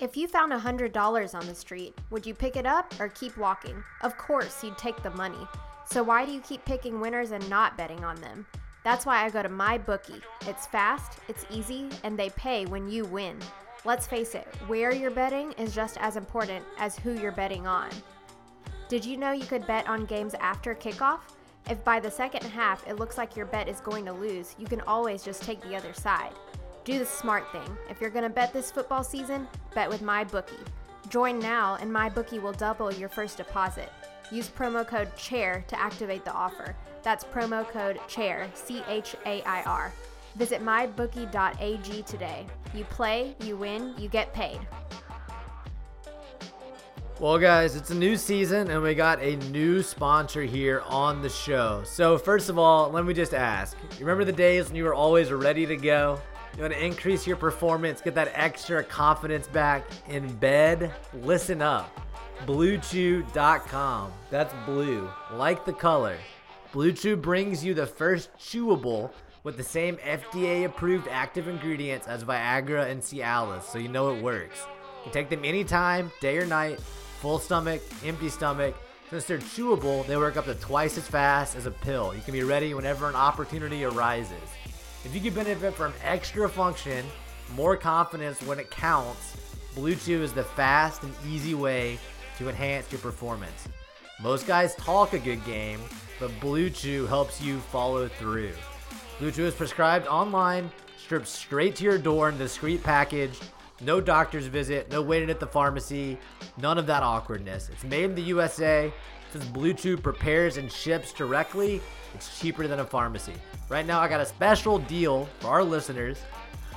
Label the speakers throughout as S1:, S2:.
S1: If you found $100 on the street, would you pick it up or keep walking? Of course, you'd take the money. So why do you keep picking winners and not betting on them? That's why I go to my bookie. It's fast, it's easy, and they pay when you win. Let's face it, where you're betting is just as important as who you're betting on. Did you know you could bet on games after kickoff? If by the second half it looks like your bet is going to lose, you can always just take the other side. Do the smart thing. If you're going to bet this football season, bet with MyBookie. Join now and MyBookie will double your first deposit. Use promo code CHAIR to activate the offer. That's promo code CHAIR, C H A I R. Visit mybookie.ag today. You play, you win, you get paid.
S2: Well, guys, it's a new season and we got a new sponsor here on the show. So, first of all, let me just ask you remember the days when you were always ready to go? You want to increase your performance, get that extra confidence back in bed? Listen up. BlueChew.com. That's blue, like the color. Blue Chew brings you the first chewable with the same FDA approved active ingredients as Viagra and Cialis, so you know it works. You can take them anytime, day or night full stomach, empty stomach. Since they're chewable, they work up to twice as fast as a pill. You can be ready whenever an opportunity arises. If you can benefit from extra function, more confidence when it counts, Blue Chew is the fast and easy way to enhance your performance. Most guys talk a good game, but Blue Chew helps you follow through. Blue Chew is prescribed online, stripped straight to your door in a discreet package, no doctor's visit, no waiting at the pharmacy, none of that awkwardness. It's made in the USA. Since Blue Chew prepares and ships directly, it's cheaper than a pharmacy. Right now, I got a special deal for our listeners.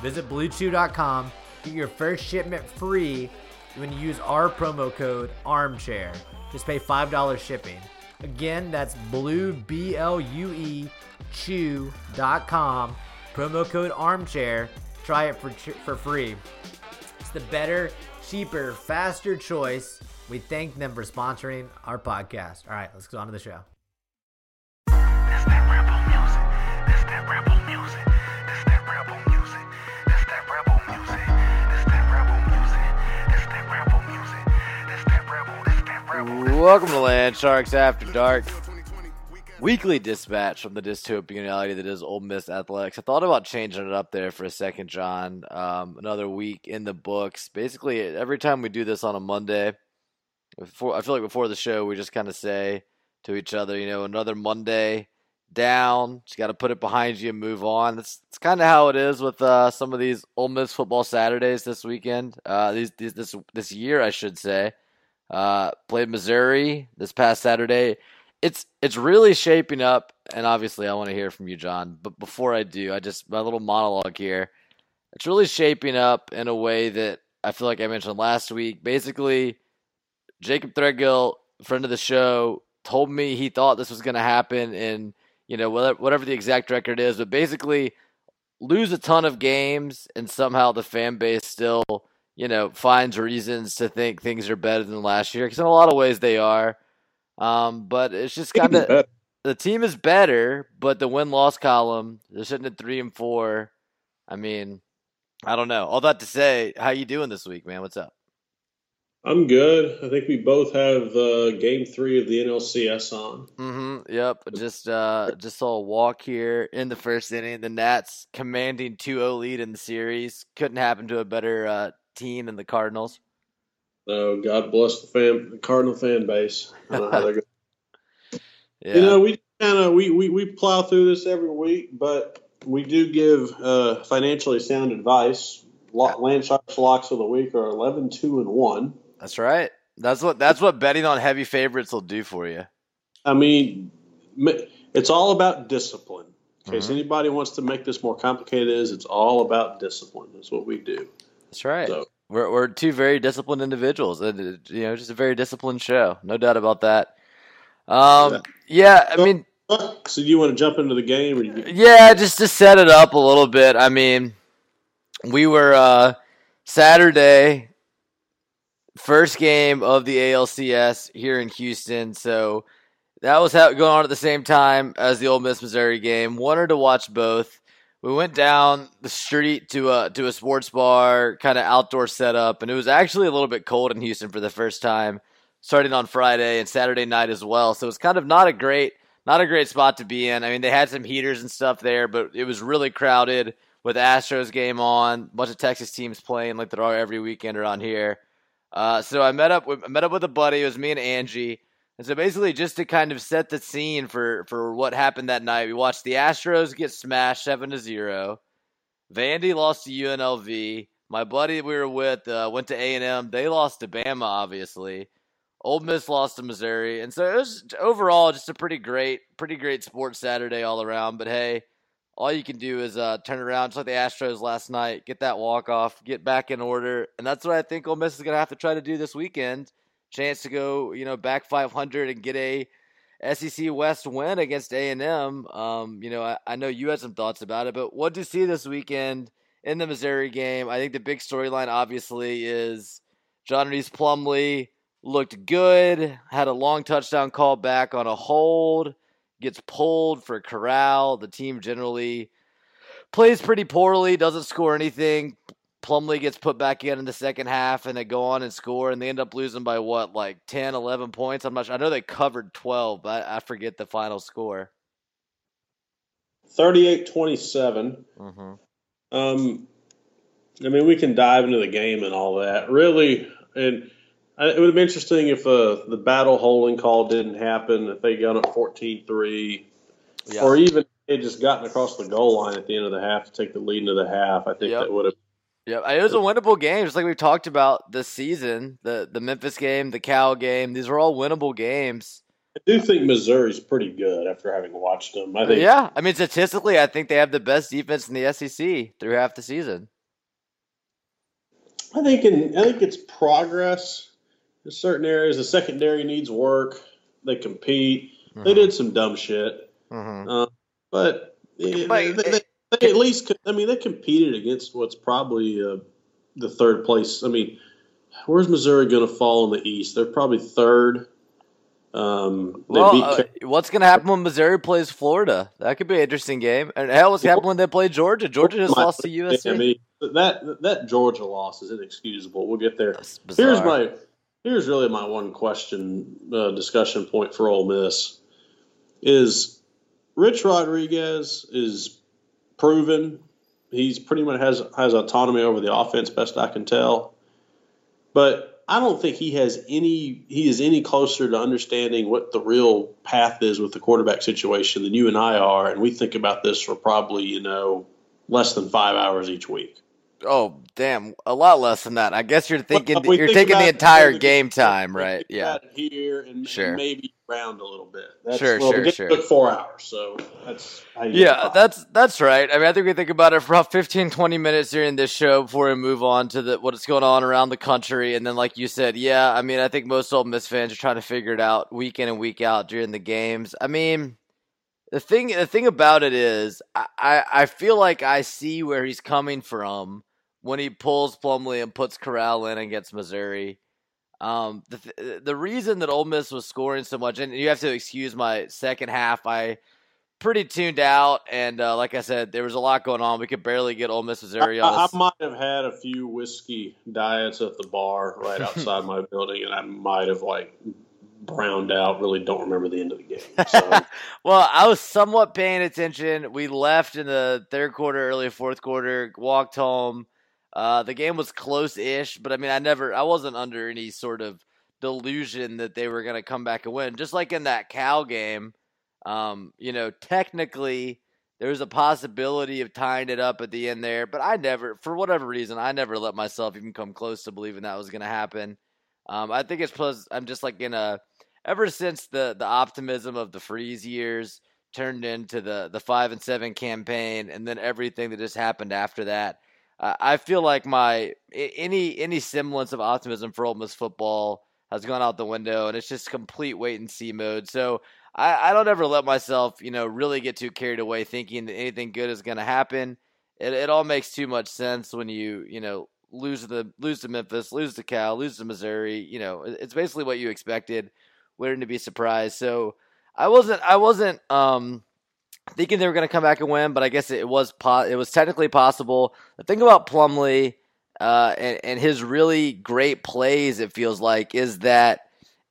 S2: Visit BlueChew.com, get your first shipment free when you use our promo code ARMCHAIR. Just pay $5 shipping. Again, that's blue, B L U E, chew.com, promo code ARMCHAIR. Try it for, for free It's the better, cheaper, faster choice. We thank them for sponsoring our podcast. All right, let's go on to the show. Welcome to Land Sharks After Dark weekly dispatch from the dystopian reality that is Ole Miss athletics. I thought about changing it up there for a second, John. Um, another week in the books. Basically, every time we do this on a Monday, before I feel like before the show, we just kind of say to each other, you know, another Monday down. Just got to put it behind you and move on. That's, that's kind of how it is with uh, some of these Ole Miss football Saturdays this weekend. Uh, these, these this this year, I should say. Uh, played Missouri this past Saturday it's it's really shaping up, and obviously I want to hear from you, John. But before I do, I just my little monologue here. It's really shaping up in a way that I feel like I mentioned last week. Basically, Jacob Threadgill, friend of the show, told me he thought this was going to happen in you know whatever the exact record is, but basically lose a ton of games and somehow the fan base still you know finds reasons to think things are better than last year because in a lot of ways they are um, but it's just kind of the team is better, but the win loss column they're sitting at three and four. I mean, I don't know. All that to say, how you doing this week, man? What's up?
S3: I'm good. I think we both have uh, game three of the NLCS on.
S2: Mm-hmm. Yep. Just uh, just saw a walk here in the first inning. The Nats commanding 2-0 lead in the series. Couldn't happen to a better uh, team than the Cardinals.
S3: No, God bless the fan, the Cardinal fan base. yeah. You know, we kind of we, we we plow through this every week, but we do give uh, financially sound advice. Land Sharks locks of the week are 11, 2, and one.
S2: That's right. That's what that's what betting on heavy favorites will do for you.
S3: I mean, it's all about discipline. In case mm-hmm. anybody wants to make this more complicated, is it's all about discipline. That's what we do.
S2: That's right. So, we're we're two very disciplined individuals, and you know, just a very disciplined show, no doubt about that. Um, yeah, I mean,
S3: so do you want to jump into the game? Or you...
S2: Yeah, just to set it up a little bit. I mean, we were uh, Saturday, first game of the ALCS here in Houston, so that was going on at the same time as the Ole Miss Missouri game. Wanted to watch both. We went down the street to a to a sports bar, kind of outdoor setup, and it was actually a little bit cold in Houston for the first time, starting on Friday and Saturday night as well. So it was kind of not a great not a great spot to be in. I mean, they had some heaters and stuff there, but it was really crowded with Astros game on, bunch of Texas teams playing like there are every weekend around here. Uh, so I met up with I met up with a buddy. It was me and Angie. And so basically, just to kind of set the scene for for what happened that night, we watched the Astros get smashed seven to zero. Vandy lost to UNLV. My buddy we were with uh, went to A and M. They lost to Bama, obviously. Ole Miss lost to Missouri, and so it was overall just a pretty great, pretty great sports Saturday all around. But hey, all you can do is uh, turn around, just like the Astros last night, get that walk off, get back in order, and that's what I think Ole Miss is going to have to try to do this weekend. Chance to go, you know, back 500 and get a SEC West win against A and M. Um, you know, I, I know you had some thoughts about it, but what do you see this weekend in the Missouri game? I think the big storyline, obviously, is John Rhys Plumlee looked good, had a long touchdown call back on a hold, gets pulled for Corral. The team generally plays pretty poorly, doesn't score anything. Plumlee gets put back in in the second half and they go on and score and they end up losing by what, like 10, 11 points? I'm not sure. I know they covered 12, but I, forget the final score.
S3: 38 27. Mm-hmm. Um, I mean, we can dive into the game and all that. Really, and it would have been interesting if uh, the battle holding call didn't happen, if they got up 14 3, yeah. or even they just gotten across the goal line at the end of the half to take the lead into the half. I think yep. that would have.
S2: Yeah, it was a winnable game, just like we talked about this season. The the Memphis game, the Cal game, these were all winnable games.
S3: I do think Missouri's pretty good after having watched them. I think.
S2: Yeah, I mean statistically, I think they have the best defense in the SEC through half the season.
S3: I think in I think it's progress in certain areas. The secondary needs work. They compete. Mm-hmm. They did some dumb shit, mm-hmm. uh, but, they, they, they, they, at least. I mean, they competed against what's probably uh, the third place. I mean, where's Missouri going to fall in the East? They're probably third. Um,
S2: well, uh, what's going to happen when Missouri plays Florida? That could be an interesting game. And hell, what's happening when they play Georgia? Georgia just lost to USC. I mean,
S3: that that Georgia loss is inexcusable. We'll get there. Here's my here's really my one question uh, discussion point for Ole Miss. Is Rich Rodriguez is proven. He's pretty much has has autonomy over the offense best I can tell. But I don't think he has any he is any closer to understanding what the real path is with the quarterback situation than you and I are. And we think about this for probably you know less than 5 hours each week
S2: Oh, damn, a lot less than that. I guess you're thinking well, you're taking the entire game time, right? Yeah.
S3: Here and, sure. and maybe around a little bit. That's,
S2: sure, well, sure, sure.
S3: Took four hours, so that's
S2: yeah, that's that's right. I mean, I think we think about it for about 15, 20 minutes during this show before we move on to the what's going on around the country, and then, like you said, yeah, I mean, I think most Ole Miss fans are trying to figure it out week in and week out during the games. I mean the thing the thing about it is I, I feel like I see where he's coming from when he pulls Plumlee and puts Corral in against Missouri. Um, the the reason that Ole Miss was scoring so much, and you have to excuse my second half, I pretty tuned out, and uh, like I said, there was a lot going on. We could barely get Ole Miss Missouri
S3: on. I, I might have had a few whiskey diets at the bar right outside my building, and I might have like browned out. Really don't remember the end of the game. So.
S2: well, I was somewhat paying attention. We left in the third quarter, early fourth quarter, walked home. Uh, the game was close-ish, but I mean, I never, I wasn't under any sort of delusion that they were going to come back and win. Just like in that Cal game, um, you know, technically there was a possibility of tying it up at the end there, but I never, for whatever reason, I never let myself even come close to believing that was going to happen. Um, I think it's plus I'm just like in a, ever since the the optimism of the Freeze years turned into the the five and seven campaign, and then everything that just happened after that. I feel like my any any semblance of optimism for Ole Miss football has gone out the window, and it's just complete wait and see mode. So I, I don't ever let myself, you know, really get too carried away thinking that anything good is going to happen. It, it all makes too much sense when you, you know, lose the lose to Memphis, lose to Cal, lose to Missouri. You know, it's basically what you expected. Waiting to be surprised. So I wasn't I wasn't um thinking they were going to come back and win, but I guess it was po- it was technically possible. The thing about Plumlee uh, and, and his really great plays, it feels like, is that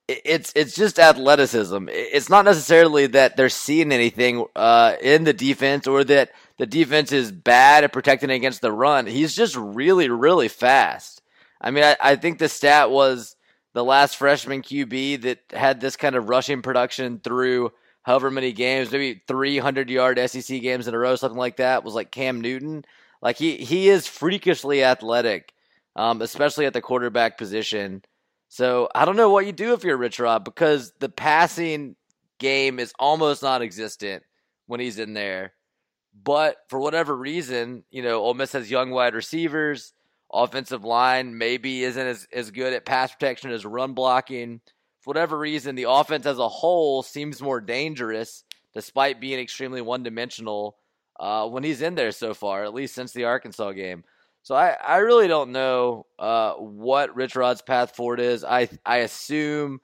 S2: it's it's just athleticism. It's not necessarily that they're seeing anything uh, in the defense or that the defense is bad at protecting against the run. He's just really really fast. I mean, I, I think the stat was the last freshman QB that had this kind of rushing production through however many games, maybe 300 yard SEC games in a row, something like that, was like Cam Newton. Like he he is freakishly athletic, um, especially at the quarterback position. So I don't know what you do if you're Rich Rod because the passing game is almost non-existent when he's in there. But for whatever reason, you know, Ole Miss has young wide receivers. Offensive line maybe isn't as, as good at pass protection as run blocking. For whatever reason, the offense as a whole seems more dangerous despite being extremely one dimensional uh, when he's in there so far, at least since the Arkansas game. So I, I really don't know uh, what Rich Rod's path forward is. I I assume,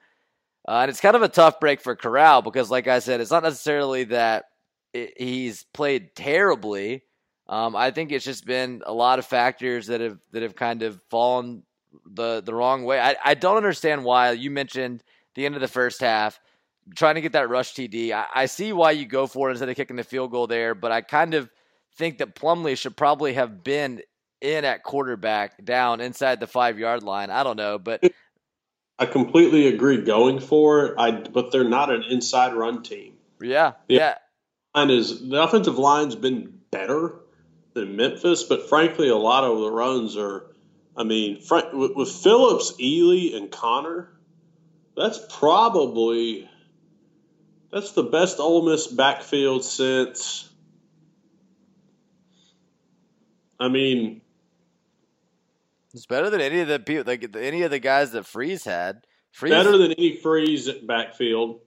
S2: uh, and it's kind of a tough break for Corral because, like I said, it's not necessarily that it, he's played terribly. Um, I think it's just been a lot of factors that have that have kind of fallen the the wrong way. I, I don't understand why you mentioned the end of the first half trying to get that rush TD. I, I see why you go for it instead of kicking the field goal there, but I kind of think that Plumlee should probably have been in at quarterback down inside the five yard line. I don't know, but
S3: I completely agree going for it. I but they're not an inside run team.
S2: Yeah, the yeah.
S3: Line is the offensive line's been better than Memphis, but frankly, a lot of the runs are. I mean, with, with Phillips, Ealy, and Conner, that's probably that's the best Ole Miss backfield since. I mean,
S2: it's better than any of the people, like any of the guys that Freeze had.
S3: Freeze, better than any Freeze backfield.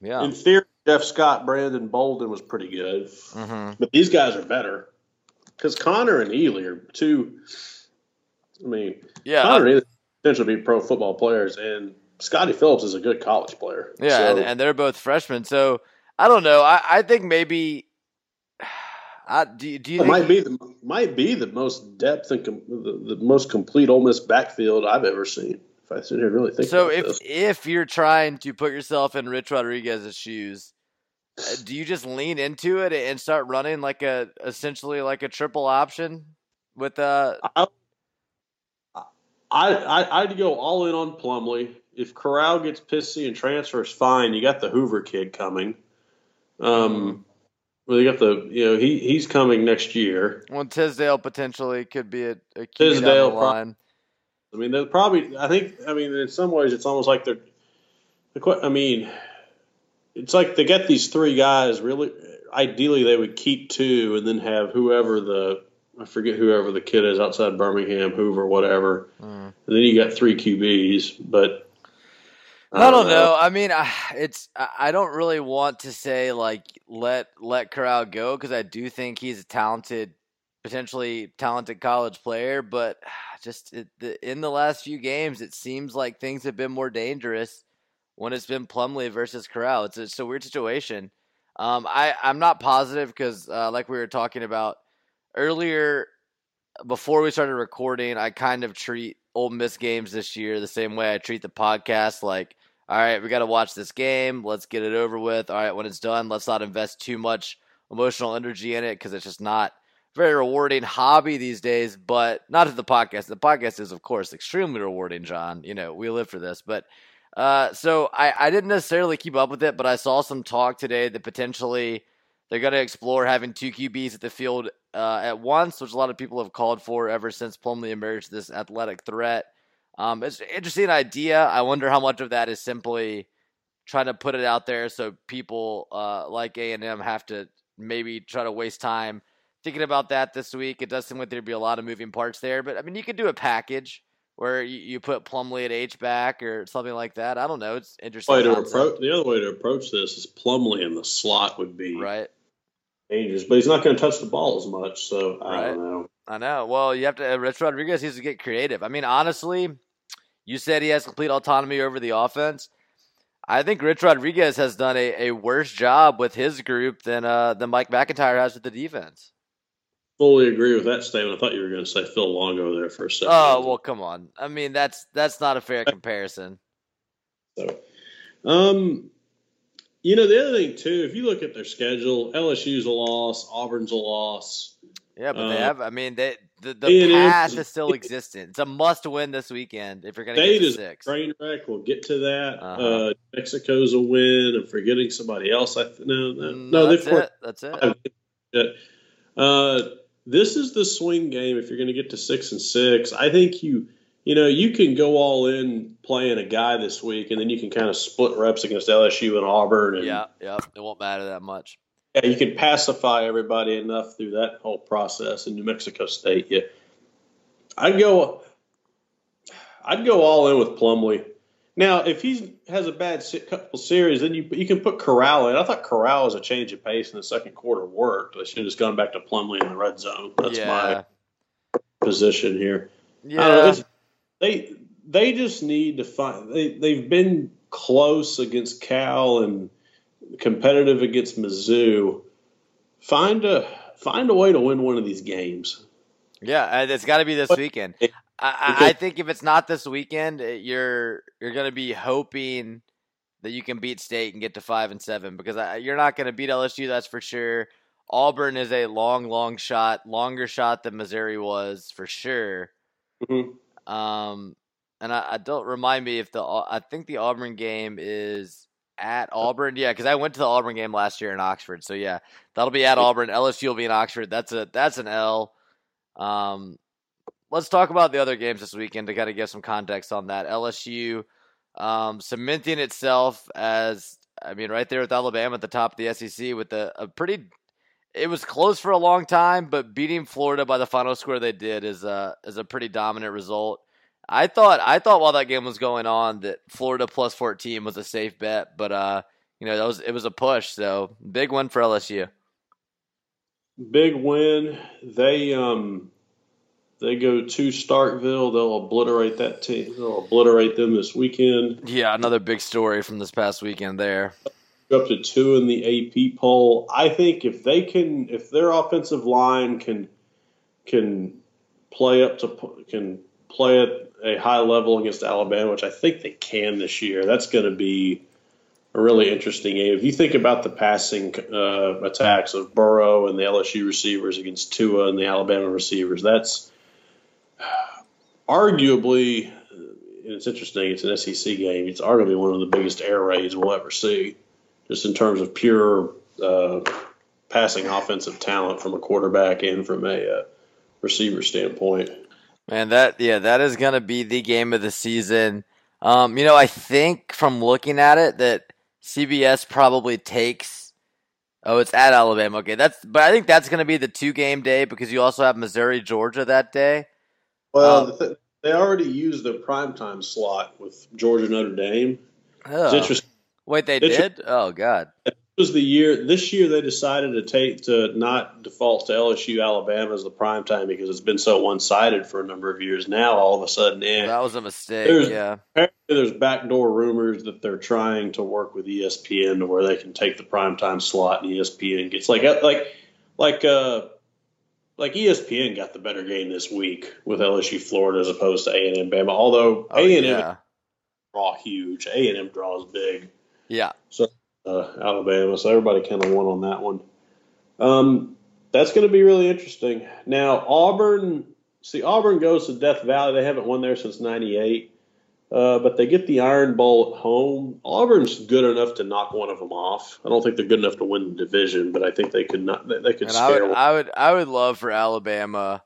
S2: Yeah.
S3: In theory, Jeff Scott, Brandon Bolden was pretty good,
S2: mm-hmm.
S3: but these guys are better because Conner and Ealy are two. I mean,
S2: yeah,
S3: Conner and Ealy potentially be pro football players, and Scottie Phillips is a good college player.
S2: Yeah, so. and, and, they're both freshmen. So I don't know. I, I think maybe. I, do, do you
S3: might be the might be the most depth and com, the, the, most complete Ole Miss backfield I've ever seen. If I sit here really think.
S2: So if
S3: this.
S2: if you're trying to put yourself in Rich Rodriguez's shoes, uh, do you just lean into it and start running like a essentially like a triple option with uh?
S3: I, I, I'd go all in on Plumlee if Corral gets pissy and transfers, fine. You got the Hoover kid coming. Um, well, you got the you know he he's coming next year.
S2: Well, Tisdale potentially could be a, a key Tisdale line.
S3: I mean, they're probably. I think. I mean, in some ways, it's almost like they're. I mean, it's like they get these three guys. Really, ideally, they would keep two and then have whoever the I forget whoever the kid is outside Birmingham, Hoover, whatever. Mm. And then you got three QBs, but
S2: I don't know. I mean, I, it's I don't really want to say like let let Corral go because I do think he's a talented, potentially talented college player. But just it, the, in the last few games, it seems like things have been more dangerous when it's been Plumlee versus Corral. It's, it's a weird situation. Um, I I'm not positive because uh, like we were talking about earlier before we started recording, I kind of treat Ole Miss games this year the same way I treat the podcast. Like, all right, we got to watch this game. Let's get it over with. All right, when it's done, let's not invest too much emotional energy in it because it's just not very rewarding hobby these days. But not to the podcast. The podcast is, of course, extremely rewarding, John. You know, we live for this. But uh, so I, I didn't necessarily keep up with it, but I saw some talk today that potentially they're going to explore having two QBs at the field uh, at once, which a lot of people have called for ever since Plumlee emerged this athletic threat. Um, it's an interesting idea. I wonder how much of that is simply trying to put it out there so people uh, like A and M have to maybe try to waste time thinking about that this week. It does seem like there'd be a lot of moving parts there, but I mean, you could do a package where you, you put Plumlee at H back or something like that. I don't know. It's interesting.
S3: Way to approach, the other way to approach this is Plumlee in the slot would be
S2: right
S3: dangerous, but he's not going to touch the ball as much. So I
S2: right.
S3: don't know.
S2: I know. Well, you have to. Uh, Rich Rodriguez needs to get creative. I mean, honestly, you said he has complete autonomy over the offense. I think Rich Rodriguez has done a, a worse job with his group than uh, than Mike MacIntyre has with the defense
S3: fully agree with that statement. I thought you were going to say Phil Longo there for a second.
S2: Oh well, come on. I mean, that's that's not a fair comparison.
S3: So, um, you know the other thing too, if you look at their schedule, LSU's a loss, Auburn's a loss.
S2: Yeah, but uh, they have. I mean, they the, the path is, is still existent. It's a must win this weekend if you're going to get to six.
S3: Train wreck. We'll get to that. Uh-huh. Uh, Mexico's a win. I'm forgetting somebody else. I th- no, no,
S2: mm, no. That's it. That's
S3: it. Uh, this is the swing game if you're going to get to six and six. I think you you know you can go all in playing a guy this week, and then you can kind of split reps against LSU and Auburn. And,
S2: yeah, yeah, it won't matter that much.
S3: Yeah, you can pacify everybody enough through that whole process in New Mexico State. Yeah, I'd go. I'd go all in with Plumlee. Now, if he has a bad couple series, then you you can put Corral in. I thought Corral as a change of pace in the second quarter worked. I should have just gone back to Plumlee in the red zone. That's yeah. my position here.
S2: Yeah,
S3: they they just need to find. They they've been close against Cal and competitive against Mizzou. Find a find a way to win one of these games.
S2: Yeah, it's got to be this weekend. I, I, think if it's not this weekend, eh, you're you're going to be hoping that you can beat State and get to five and seven because I, you're not going to beat LSU. That's for sure. Auburn is a long, long shot, longer shot than Missouri was for sure.
S3: Mm-hmm.
S2: Um, and I, I, don't remind me if the I think the Auburn game is at Auburn. Yeah, because I went to the Auburn game last year in Oxford. So yeah, that'll be at Auburn. LSU will be in Oxford. That's a that's an L. Um, let's talk about the other games this weekend to kind of give some context on that. LSU um, cementing itself as, I mean, right there with Alabama at the top of the SEC with a, a, pretty. It was close for a long time, but beating Florida by the final score they did is a is a pretty dominant result. I thought I thought while that game was going on that Florida plus fourteen was a safe bet, but uh, you know that was it was a push. So big win for LSU.
S3: Big win. They um they go to Starkville. They'll obliterate that team. They'll obliterate them this weekend.
S2: Yeah, another big story from this past weekend there.
S3: Up to two in the AP poll. I think if they can, if their offensive line can can play up to can play at a high level against Alabama, which I think they can this year, that's going to be a really interesting game. If you think about the passing uh, attacks of Burrow and the LSU receivers against Tua and the Alabama receivers, that's arguably, and it's interesting. It's an SEC game. It's arguably one of the biggest air raids we'll ever see, just in terms of pure uh, passing offensive talent from a quarterback and from a uh, receiver standpoint.
S2: Man, that yeah, that is going to be the game of the season. Um, you know, I think from looking at it that CBS probably takes. Oh, it's at Alabama. Okay, that's but I think that's going to be the two game day because you also have Missouri Georgia that day.
S3: Well, um, they already used the primetime slot with Georgia Notre Dame.
S2: Oh. It's interesting. Wait, they it's did? Oh God.
S3: Was the year this year they decided to take to not default to LSU Alabama as the prime time because it's been so one sided for a number of years. Now all of a sudden, eh,
S2: that was a mistake. There's, yeah,
S3: there's backdoor rumors that they're trying to work with ESPN to where they can take the prime time slot and ESPN gets like like like uh like ESPN got the better game this week with LSU Florida as opposed to A and M Bama. Although A and M draw huge, A and M draws big.
S2: Yeah.
S3: So uh, Alabama, so everybody kind of won on that one. Um, that's going to be really interesting. Now Auburn, see Auburn goes to Death Valley. They haven't won there since '98. Uh, but they get the Iron Bowl at home. Auburn's good enough to knock one of them off. I don't think they're good enough to win the division, but I think they could not. They, they could.
S2: And
S3: I
S2: would, I would, I would love for Alabama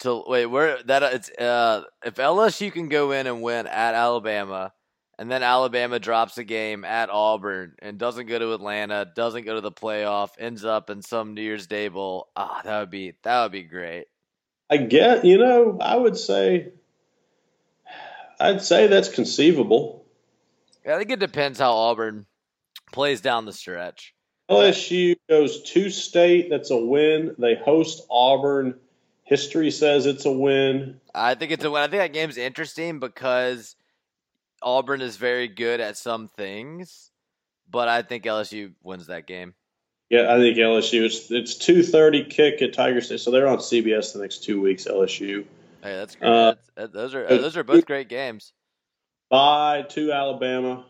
S2: to wait. Where that it's uh, if LSU can go in and win at Alabama, and then Alabama drops a game at Auburn and doesn't go to Atlanta, doesn't go to the playoff, ends up in some New Year's Day bowl. Ah, oh, that would be that would be great.
S3: I get, you know, I would say, I'd say that's conceivable.
S2: Yeah, I think it depends how Auburn plays down the stretch.
S3: LSU goes to state. That's a win. They host Auburn. History says it's a win.
S2: I think it's a win. I think that game's interesting because Auburn is very good at some things, but I think LSU wins that game.
S3: Yeah, I think LSU. It's it's two thirty kick at Tiger State, so they're on CBS the next two weeks. LSU.
S2: Hey, that's great. Uh, that's, those are those are both great games.
S3: Bye to Alabama,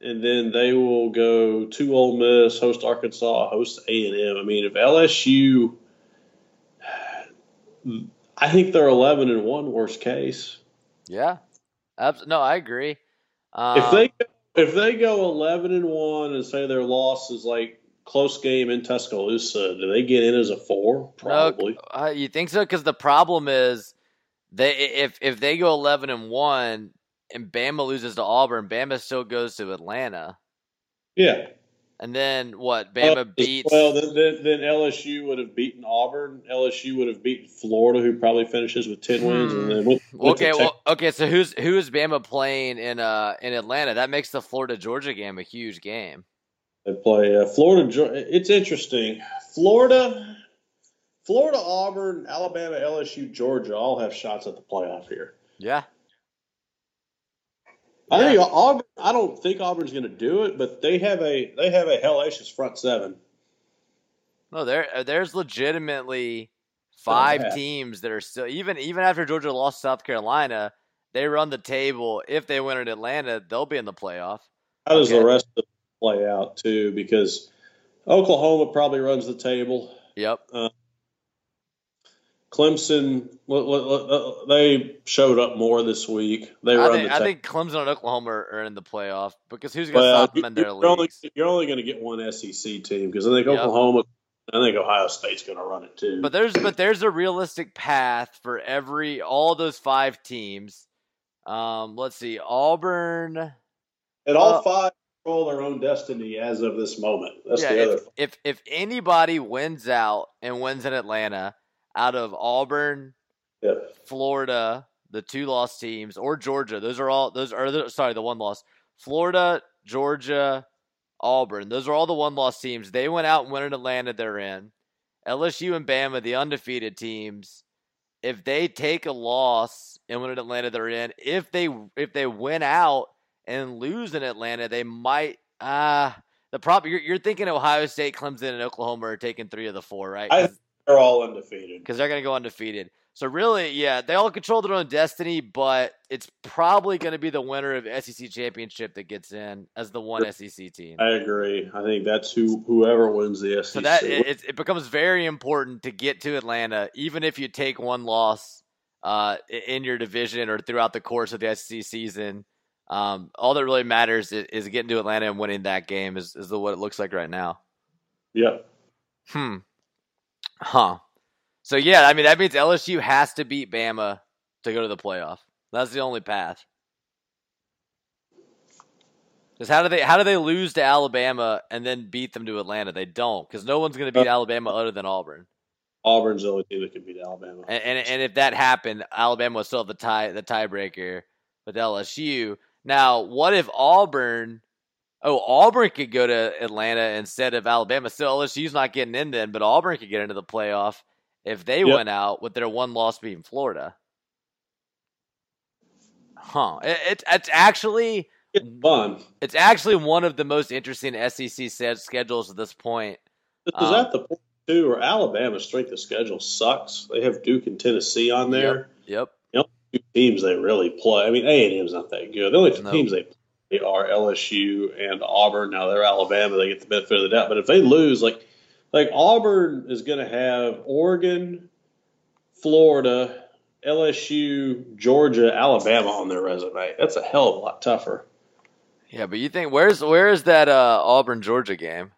S3: and then they will go to Ole Miss, host Arkansas, host A and M. I mean, if LSU, I think they're eleven and one, worst case.
S2: Yeah, no, I agree.
S3: Um, if they if they go eleven and one and say their loss is like close game in Tuscaloosa, do they get in as a four? Probably.
S2: No, uh, you think so? Because the problem is they if if they go eleven and one and Bama loses to Auburn, Bama still goes to Atlanta.
S3: Yeah.
S2: And then what? Bama well, beats.
S3: Well, then, then, then, LSU would have beaten Auburn. LSU would have beaten Florida, who probably finishes with ten hmm. wins. And then went,
S2: went okay, well, okay. So who's who is Bama playing in uh in Atlanta? That makes the Florida Georgia game a huge game.
S3: They play uh, Florida. It's interesting. Florida, Florida, Auburn, Alabama, LSU, Georgia all have shots at the playoff here.
S2: Yeah.
S3: I think Auburn. I don't think Auburn's going to do it, but they have a they have a hellacious front seven.
S2: No, there uh, there's legitimately five teams that are still even even after Georgia lost South Carolina, they run the table. If they win in Atlanta, they'll be in the playoff.
S3: How does okay. the rest of it play out too? Because Oklahoma probably runs the table.
S2: Yep. Uh,
S3: Clemson, they showed up more this week. They
S2: I
S3: think,
S2: I think Clemson and Oklahoma are in the playoff because who's going to well, stop them in their
S3: league? Only, you're only going to get one SEC team because I think yep. Oklahoma, I think Ohio State's going to run it too.
S2: But there's but there's a realistic path for every all those five teams. Um, let's see, Auburn.
S3: And all uh, five control their own destiny as of this moment. That's yeah, the
S2: other. If, if if anybody wins out and wins in Atlanta out of Auburn,
S3: yeah.
S2: Florida, the two lost teams, or Georgia. Those are all those are the, sorry, the one loss. Florida, Georgia, Auburn. Those are all the one loss teams. They went out and went in Atlanta. They're in. LSU and Bama, the undefeated teams. If they take a loss and win in Atlanta, they're in. If they if they win out and lose in Atlanta, they might. Ah, uh, the problem you're, you're thinking Ohio State, Clemson, and Oklahoma are taking three of the four, right?
S3: I, they're all undefeated
S2: because they're going to go undefeated. So really, yeah, they all control their own destiny, but it's probably going to be the winner of SEC championship that gets in as the one SEC team.
S3: I agree. I think that's who whoever wins the SEC.
S2: So that it, it becomes very important to get to Atlanta, even if you take one loss uh, in your division or throughout the course of the SEC season. Um, all that really matters is, is, getting to Atlanta and winning that game. Is is the, what it looks like right now.
S3: Yeah.
S2: Hmm. Huh. So yeah, I mean that means LSU has to beat Bama to go to the playoff. That's the only path. Because how do they how do they lose to Alabama and then beat them to Atlanta? They don't, because no one's going to beat Alabama other than Auburn.
S3: Auburn's the only team that can beat Alabama.
S2: And, and, and if that happened, Alabama would still have the tie the tiebreaker with LSU. Now, what if Auburn? Oh, Auburn could go to Atlanta instead of Alabama. Still, LSU's not getting in then, but Auburn could get into the playoff if they yep. went out with their one loss being Florida. Huh. It, it, it's actually
S3: it's fun.
S2: It's actually one of the most interesting SEC schedules at this point.
S3: Is um, that the point too? Or Alabama's strength of schedule sucks. They have Duke and Tennessee on there.
S2: Yep.
S3: yep. two teams they really play. I mean, A and M's not that good. The only two teams they play are LSU and Auburn. Now they're Alabama. They get the benefit of the doubt. But if they lose, like like Auburn is going to have Oregon, Florida, LSU, Georgia, Alabama on their resume. That's a hell of a lot tougher.
S2: Yeah, but you think where's where's that uh, Auburn Georgia game?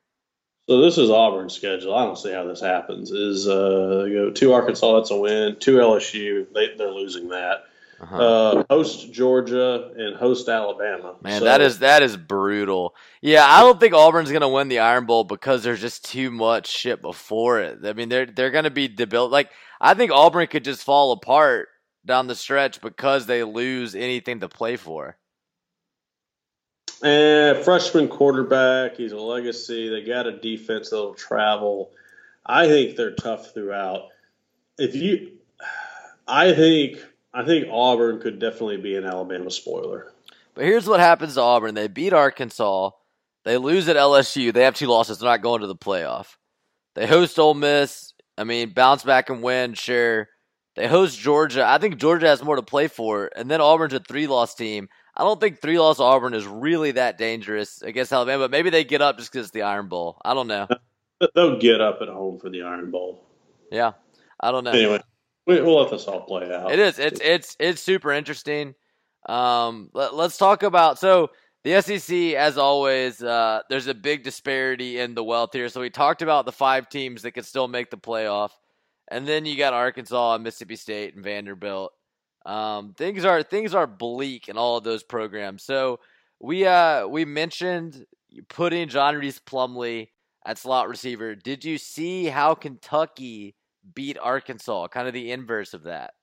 S3: So this is Auburn's schedule. I don't see how this happens. Is uh, go to Arkansas, that's a win. To LSU, they they're losing that. Uh-huh. uh, host Georgia, and host Alabama.
S2: Man, so, that is that is brutal. Yeah, I don't think Auburn's going to win the Iron Bowl because there's just too much shit before it. I mean, they're they're going to be debil. Like I think Auburn could just fall apart down the stretch because they lose anything to play for.
S3: And freshman quarterback, he's a legacy. They got a defense that'll travel. I think they're tough throughout. If you, I think I think Auburn could definitely be an Alabama spoiler.
S2: But here's what happens to Auburn: they beat Arkansas, they lose at LSU, they have two losses, they're not going to the playoff. They host Ole Miss. I mean, bounce back and win, sure. They host Georgia. I think Georgia has more to play for, and then Auburn's a three-loss team. I don't think three-loss Auburn is really that dangerous against Alabama. But maybe they get up just because it's the Iron Bowl. I don't know.
S3: They'll get up at home for the Iron Bowl.
S2: Yeah, I don't know.
S3: Anyway, we'll let this all play out.
S2: It is. It's it's it's super interesting. Um, let, us talk about so the SEC, as always. Uh, there's a big disparity in the wealth here. So we talked about the five teams that could still make the playoff, and then you got Arkansas, and Mississippi State, and Vanderbilt. Um, things are things are bleak in all of those programs. So we uh we mentioned putting John Rhys Plumlee at slot receiver. Did you see how Kentucky beat Arkansas? Kind of the inverse of that.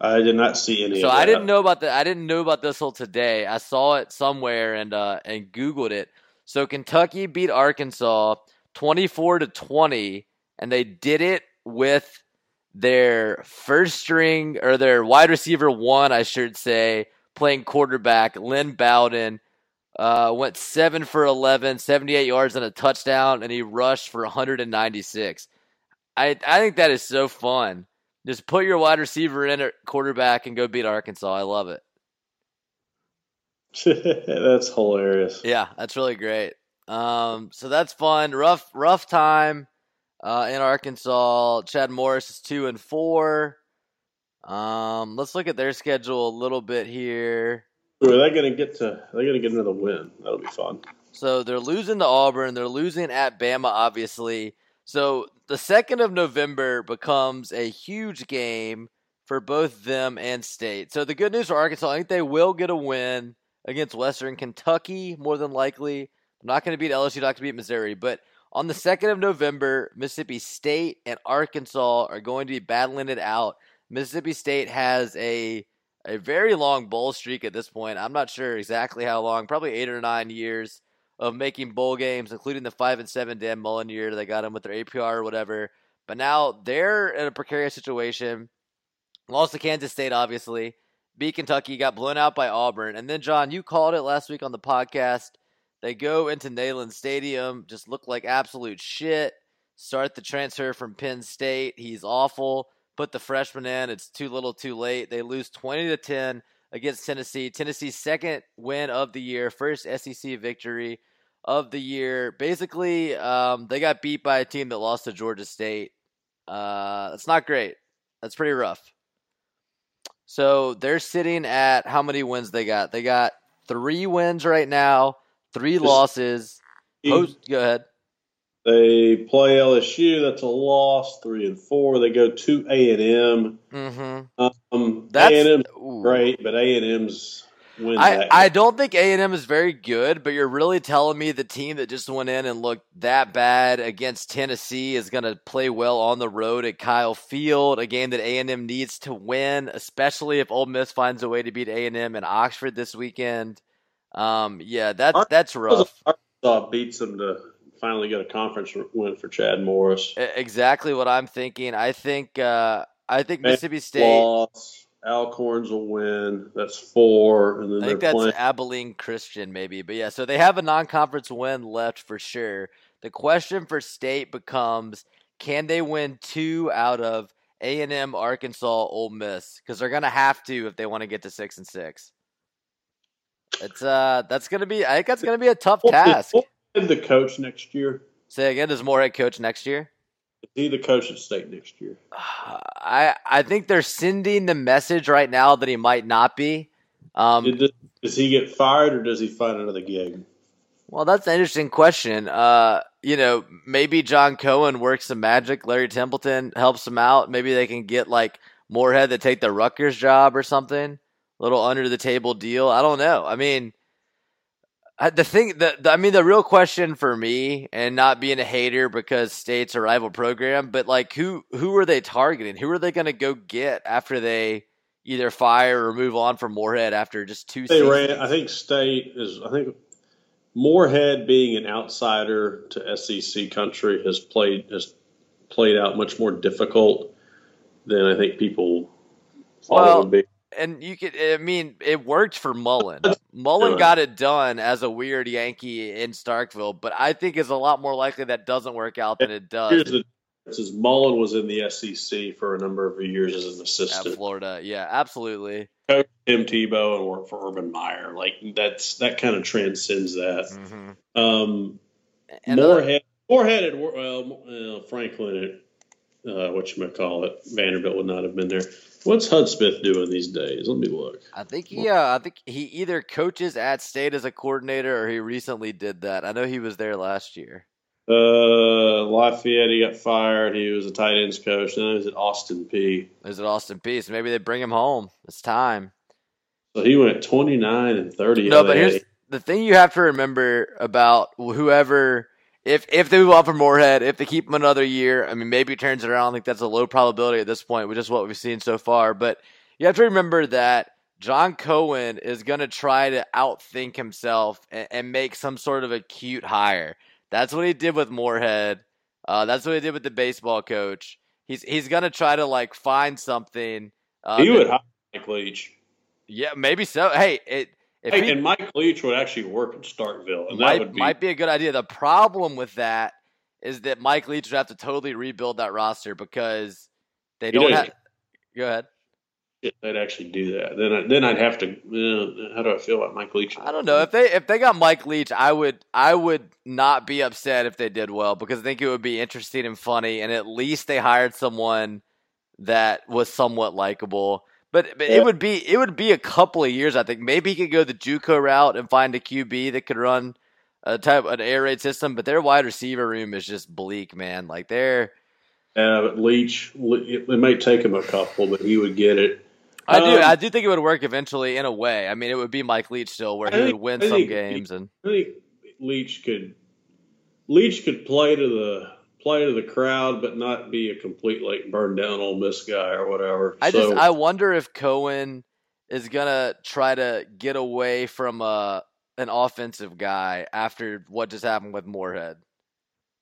S3: I did not see any.
S2: So I didn't know about the. I didn't know about this till today. I saw it somewhere and uh and Googled it. So Kentucky beat Arkansas twenty four to twenty, and they did it with their first string or their wide receiver one, I should say, playing quarterback, Lynn Bowden. Uh, went seven for 11, 78 yards and a touchdown, and he rushed for 196. I I think that is so fun. Just put your wide receiver in at quarterback and go beat Arkansas. I love it.
S3: that's hilarious.
S2: Yeah, that's really great. Um, so that's fun. Rough rough time uh, in Arkansas. Chad Morris is two and four. Um, let's look at their schedule a little bit here.
S3: Ooh, are they going to get to? They're going to get another win. That'll be fun.
S2: So they're losing to Auburn. They're losing at Bama, obviously. So the second of November becomes a huge game for both them and State. So the good news for Arkansas, I think they will get a win against Western Kentucky, more than likely. I'm not going to beat LSU, not going to beat Missouri, but on the 2nd of November, Mississippi State and Arkansas are going to be battling it out. Mississippi State has a a very long bowl streak at this point. I'm not sure exactly how long, probably eight or nine years of making bowl games, including the five and seven Dan Mullen year they got them with their APR or whatever. But now they're in a precarious situation. Lost to Kansas State, obviously. Beat Kentucky, got blown out by Auburn. And then, John, you called it last week on the podcast. They go into Neyland Stadium, just look like absolute shit. Start the transfer from Penn State. He's awful. Put the freshman in. It's too little, too late. They lose 20 to 10 against Tennessee. Tennessee's second win of the year, first SEC victory of the year. Basically, um, they got beat by a team that lost to Georgia State. Uh, that's not great. That's pretty rough. So they're sitting at how many wins they got? They got three wins right now three losses. Host, go ahead.
S3: They play LSU. That's a loss. Three and four. They go to A and M. Mm-hmm. Um, A and M great, but A and M's.
S2: I, I don't think A and M is very good, but you're really telling me the team that just went in and looked that bad against Tennessee is going to play well on the road at Kyle Field, a game that A and M needs to win, especially if Ole Miss finds a way to beat A and M in Oxford this weekend. Um, yeah, that's that's rough.
S3: Arkansas beats them to finally get a conference win for Chad Morris.
S2: Exactly what I'm thinking. I think uh, I think Mississippi State.
S3: Loss. Alcorns will win. That's four, and then I think
S2: that's
S3: playing.
S2: Abilene Christian, maybe. But yeah, so they have a non-conference win left for sure. The question for State becomes: Can they win two out of A and M, Arkansas, Ole Miss? Because they're gonna have to if they want to get to six and six. It's uh, that's gonna be. I think that's gonna be a tough task.
S3: The coach next year.
S2: Say again. Is Moorhead coach next year?
S3: Is he the coach at state next year?
S2: I I think they're sending the message right now that he might not be. Um,
S3: does, does he get fired or does he find another gig?
S2: Well, that's an interesting question. Uh, you know, maybe John Cohen works some magic. Larry Templeton helps him out. Maybe they can get like Moorhead to take the Rutgers job or something? A Little under the table deal. I don't know. I mean, the thing, the, the, I mean, the real question for me, and not being a hater because state's a rival program, but like, who who are they targeting? Who are they going to go get after they either fire or move on from Moorhead after just two?
S3: They seasons? ran. I think state is. I think Moorhead being an outsider to SEC country has played has played out much more difficult than I think people thought well, it would be
S2: and you could I mean it worked for Mullen. Mullen got it done as a weird Yankee in Starkville, but I think it's a lot more likely that doesn't work out than it does.
S3: Here's the difference: Mullen was in the SEC for a number of years as an assistant.
S2: At Florida, yeah, absolutely.
S3: Coach Tim Tebow and worked for Urban Meyer. Like that's that kind of transcends that. Mm-hmm. Um, and Moorhead, uh, Moorhead, had, well, uh, Franklin, uh, what you might call it, Vanderbilt would not have been there. What's Hudspeth doing these days? Let me look.
S2: I think he, uh, I think he either coaches at State as a coordinator or he recently did that. I know he was there last year.
S3: Uh, Lafayette, he got fired. He was a tight ends coach. Now he's at Austin Peay.
S2: Is it Austin Peay. So maybe they bring him home. It's time.
S3: So he went 29 and 30.
S2: No, but here's the thing you have to remember about whoever if if they move on from Moorhead, if they keep him another year, I mean, maybe it turns it around. I think that's a low probability at this point, which is what we've seen so far. But you have to remember that John Cohen is going to try to outthink himself and, and, make some sort of a cute hire. That's what he did with Moorhead. Uh, that's what he did with the baseball coach. He's he's going to try to like find something.
S3: Uh, he would hire Mike Leach.
S2: Yeah, maybe so. Hey, it
S3: if hey, he, and Mike Leach would actually work in Starkville, and might, that would be,
S2: might be a good idea. The problem with that is that Mike Leach would have to totally rebuild that roster because they don't have. Go ahead.
S3: they'd actually do that. Then, I, then I'd have to. how do I feel about Mike Leach?
S2: I don't know if they if they got Mike Leach, I would I would not be upset if they did well because I think it would be interesting and funny, and at least they hired someone that was somewhat likable. But, but it would be it would be a couple of years, I think. Maybe he could go the JUCO route and find a QB that could run a type an air raid system. But their wide receiver room is just bleak, man. Like they're
S3: yeah, but Leach it may take him a couple, but he would get it.
S2: I do. Um, I do think it would work eventually in a way. I mean, it would be Mike Leach still, where he think, would win some games, and
S3: I think Leach could Leach could play to the play to the crowd, but not be a complete like burn down Ole Miss guy or whatever.
S2: I so, just I wonder if Cohen is gonna try to get away from a uh, an offensive guy after what just happened with Moorhead.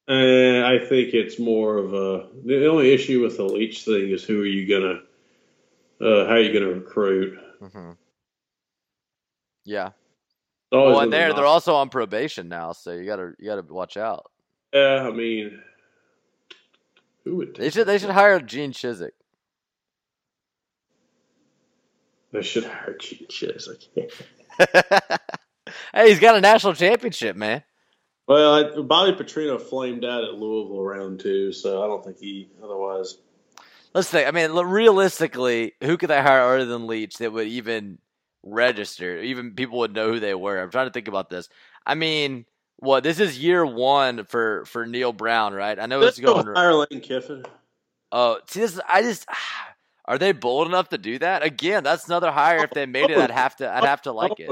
S3: Uh, I think it's more of a the only issue with the Leach thing is who are you gonna uh, how are you gonna recruit? Mm-hmm.
S2: Yeah. Well, and they're they're also on probation now, so you gotta you gotta watch out.
S3: Yeah, I mean,
S2: who would? They should. They should hire Gene Chizik.
S3: They should hire Gene Chizik.
S2: hey, he's got a national championship, man.
S3: Well, I, Bobby Petrino flamed out at Louisville round two, so I don't think he otherwise.
S2: Let's think. I mean, realistically, who could they hire other than Leach that would even register? Even people would know who they were. I'm trying to think about this. I mean, what this is year one for for Neal Brown, right? I know Let's it's going.
S3: Hire Lane Kiffin.
S2: Oh, see, this I just are they bold enough to do that again? That's another hire. If they made it, I'd have to. I'd have to like it.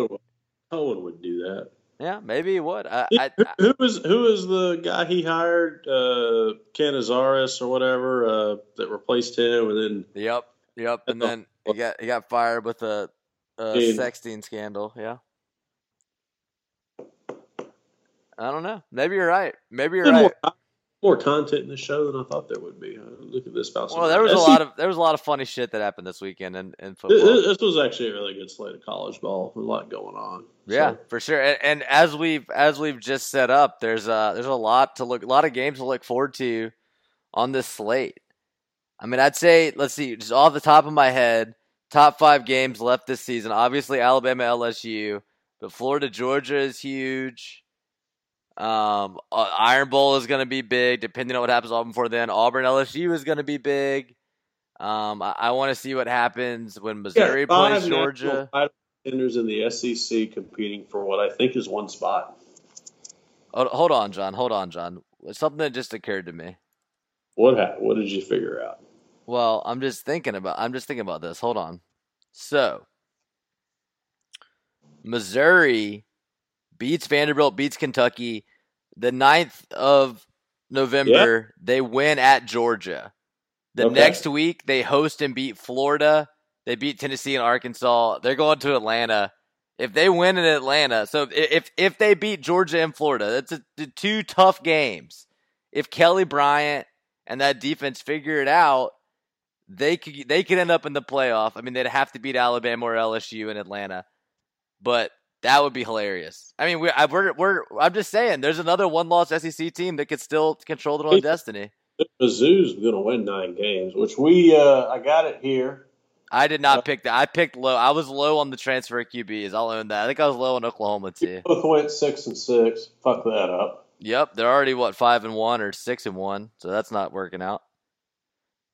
S3: Cohen would do that.
S2: Yeah, maybe he would. I,
S3: I, I, who is who is the guy he hired? Uh, Canizares or whatever uh, that replaced him, and then
S2: yep, yep, and then he got he got fired with a, a sexting scandal. Yeah. I don't know. Maybe you're right. Maybe you're right.
S3: More, more, content in the show than I thought there would be. Uh, look at this.
S2: Well, there was a lot of there was a lot of funny shit that happened this weekend in, in football.
S3: This, was actually a really good slate of college ball. A lot going on.
S2: Yeah, so. for sure. And, and, as we've as we've just set up, there's a there's a lot to look, a lot of games to look forward to on this slate. I mean, I'd say let's see, just off the top of my head, top five games left this season. Obviously, Alabama, LSU, but Florida, Georgia is huge. Um, uh, Iron Bowl is going to be big, depending on what happens all before then. Auburn LSU is going to be big. Um, I, I want to see what happens when Missouri yeah, plays Georgia.
S3: Contenders in the SEC competing for what I think is one spot.
S2: Hold on, John. Hold on, John. Something that just occurred to me.
S3: What happened? What did you figure out?
S2: Well, I'm just thinking about. I'm just thinking about this. Hold on. So, Missouri beats Vanderbilt, beats Kentucky. The 9th of November, they win at Georgia. The
S3: Okay.
S2: next week, they host and beat Florida. They beat Tennessee and Arkansas. They're going to Atlanta. If they win in Atlanta, so if if, if they beat Georgia and Florida, that's a, the two tough games. If Kelly Bryant and that defense figure it out, they could they could end up in the playoff. I mean, they'd have to beat Alabama or LSU in Atlanta, but that would be hilarious. I mean, we I, we're we're I'm just saying, there's another one loss SEC team that could still control their own destiny.
S3: Mizzou's going to win nine games, which we uh, I got it here.
S2: I did not pick that. I picked low. I was low on the transfer QBs. I'll own that. I think I was low on Oklahoma too.
S3: Both went six and six. Fuck that up.
S2: Yep, they're already what five and one or six and one, so that's not working out.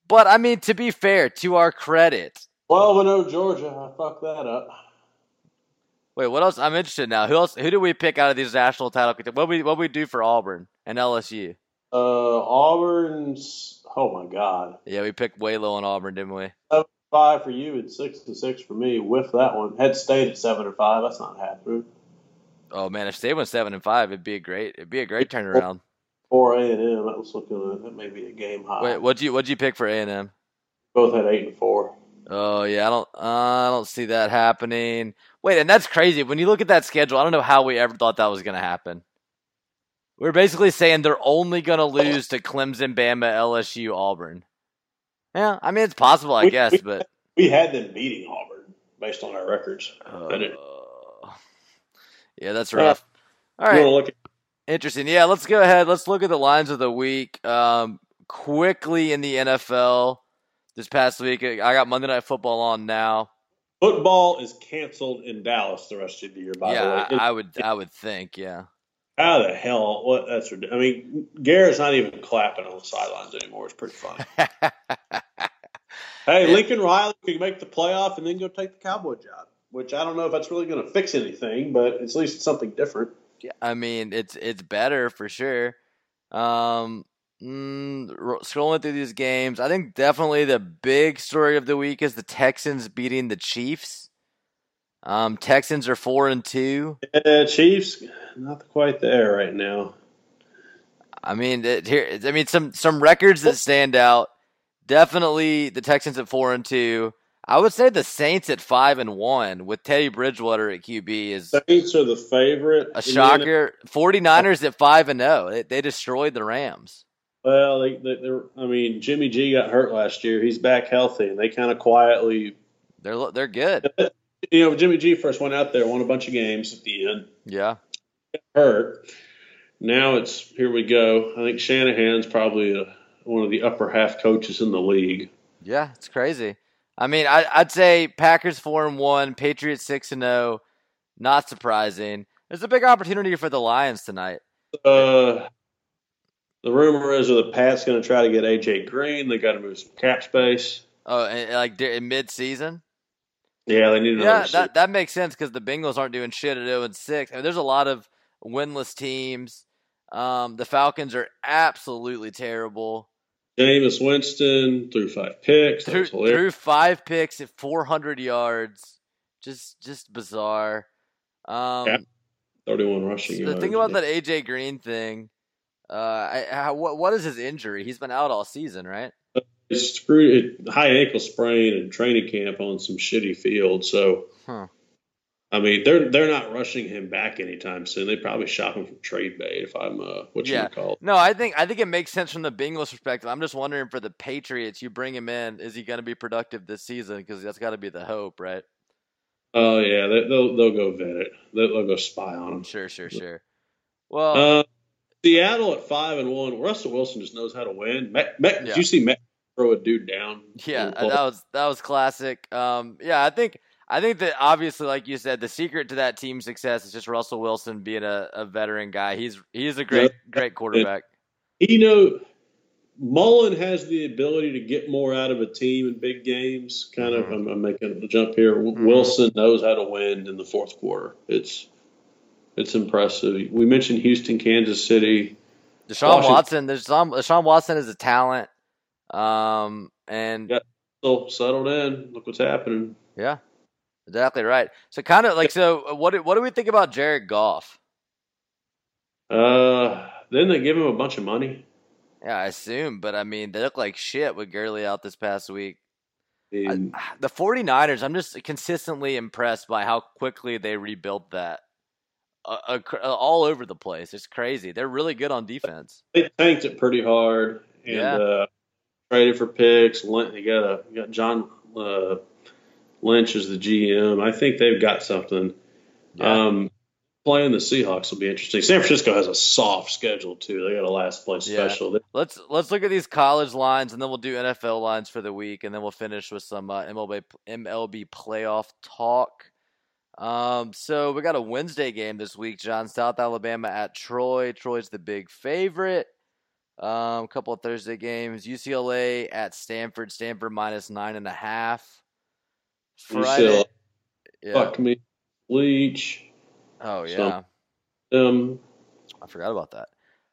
S2: But I mean, to be fair, to our credit,
S3: Twelve and oh Georgia. I fucked that up.
S2: Wait, what else? I'm interested now. Who else? Who do we pick out of these national title? contenders? What we what we do for Auburn and LSU?
S3: Uh, Auburn's. Oh my God.
S2: Yeah, we picked way low on Auburn, didn't we?
S3: Five for you and six to six for me. With that one, had stayed at seven and five. That's not happening.
S2: Oh man, if they went seven and five, it'd be a great, it'd be a great turnaround.
S3: Four A and M. That was looking. at That may be a game high.
S2: Wait, what'd you what'd you pick for A and M?
S3: Both had eight and four.
S2: Oh yeah, I don't, uh, I don't see that happening. Wait, and that's crazy. When you look at that schedule, I don't know how we ever thought that was gonna happen. We're basically saying they're only gonna lose to Clemson, Bama, LSU, Auburn. Yeah, I mean it's possible, I
S3: We-
S2: guess,
S3: we-
S2: but
S3: We had them beating Auburn based on our records.
S2: Uh, yeah, that's rough. All right,
S3: at
S2: Interesting. Yeah, let's go ahead. Let's look at the lines of the week. Um, quickly in the NFL this past week, I got Monday Night Football on now.
S3: football is canceled in Dallas the rest of the year. By
S2: yeah,
S3: the way,
S2: I, I would. I would think. Yeah.
S3: how the hell? What? That's. I mean, Garrett's not even clapping on the sidelines anymore. It's pretty funny. Hey,
S2: Yeah.
S3: Lincoln Riley could make the playoff and then go take the Cowboy job, which I don't know if that's really going to fix anything, but at least it's something different.
S2: Yeah, I mean, it's it's better for sure. Um, mm, scrolling through these games, I think definitely the big story of the week is the Texans beating the Chiefs. Um, Texans are four and two.
S3: Uh, Chiefs, not quite there right now.
S2: I mean, it, here, I mean, some some records that stand out. Definitely the Texans at four and two. I would say the Saints at five and one with Teddy Bridgewater at QB is
S3: Saints are the favorite.
S2: a shocker. 49ers at five and zero. They, they destroyed the Rams.
S3: Well, they, they, they're, I mean, Jimmy G got hurt last year. He's back healthy, and they kind of quietly,
S2: They're they're good.
S3: you know, Jimmy G first went out there, won a bunch of games at the end,
S2: Yeah.
S3: hurt. Now it's here we go. I think Shanahan's probably a, one of the upper half coaches in the league.
S2: Yeah, it's crazy. I mean, I, I'd say Packers four and one, Patriots six and zero. Not surprising. There's a big opportunity for the Lions tonight.
S3: Uh, the rumor is that the Pats going to try to get AJ Green. They got to move some cap space.
S2: Oh, and, like in mid season.
S3: Yeah, they need another.
S2: Yeah, that that makes sense because the Bengals aren't doing shit at zero and six. I mean, there's a lot of winless teams. Um, the Falcons are absolutely terrible.
S3: Jameis Winston threw five picks.
S2: Threw, threw five picks at 400 yards. Just just bizarre. Um,
S3: Yeah, 31 rushing
S2: So the thing about that AJ Green thing, uh, I, how, what what is his injury? He's been out all season, right?
S3: It's screwed it, high ankle sprain and training camp on some shitty field. So,
S2: Huh.
S3: I mean, they're they're not rushing him back anytime soon. They probably shop him from trade bait if I'm uh, what you
S2: Yeah.
S3: would call it.
S2: No, I think I think it makes sense from the Bengals perspective. I'm just wondering for the Patriots, you bring him in, is he going to be productive this season? Because that's got to be the hope, right?
S3: Oh yeah, they, they'll they'll go vet it. They'll, they'll go spy on him.
S2: Sure, sure, sure. Well,
S3: Uh, Seattle at five and one. Russell Wilson just knows how to win. Mac, Mac,
S2: Yeah.
S3: Did you see Mac throw a dude down?
S2: yeah, that was that was classic. Um, yeah, I think I think that obviously, like you said, the secret to that team's success is just Russell Wilson being a, a veteran guy. He's he's a great great quarterback.
S3: You know, Mullen has the ability to get more out of a team in big games. Kind of,
S2: Mhm.
S3: I'm, I'm making a jump here. W
S2: Mhm.
S3: Wilson knows how to win in the fourth quarter. It's it's impressive. We mentioned Houston, Kansas City.
S2: Deshaun
S3: Washington-
S2: Watson, Deshaun, Deshaun Watson is a talent. Um, and
S3: yeah, still settled in. Look what's happening.
S2: Yeah, exactly right. So kind of like so. What what do we think about Jared Goff?
S3: Uh, didn't they give him a bunch of money?
S2: Yeah, I assume, but I mean, they look like shit with Gurley out this past week. I, the 49ers, I'm just consistently impressed by how quickly they rebuilt that. Uh, all over the place. It's crazy. They're really good on defense.
S3: They tanked it pretty hard and yeah. uh, traded for picks. You got a got John uh, Lynch as the GM. I think they've got something. Yeah. Um, playing the Seahawks will be interesting. San Francisco has a soft schedule too. They got a last place special.
S2: Yeah. Let's let's look at these college lines, and then we'll do NFL lines for the week, and then we'll finish with some uh, MLB MLB playoff talk. Um, so we got a Wednesday game this week, John. South Alabama at Troy. Troy's the big favorite. Um, a couple of Thursday games. UCLA at Stanford. Stanford minus nine and a half.
S3: Friday. UCLA. Yeah. Fuck me, Leach.
S2: Oh yeah.
S3: So, um,
S2: I forgot about that.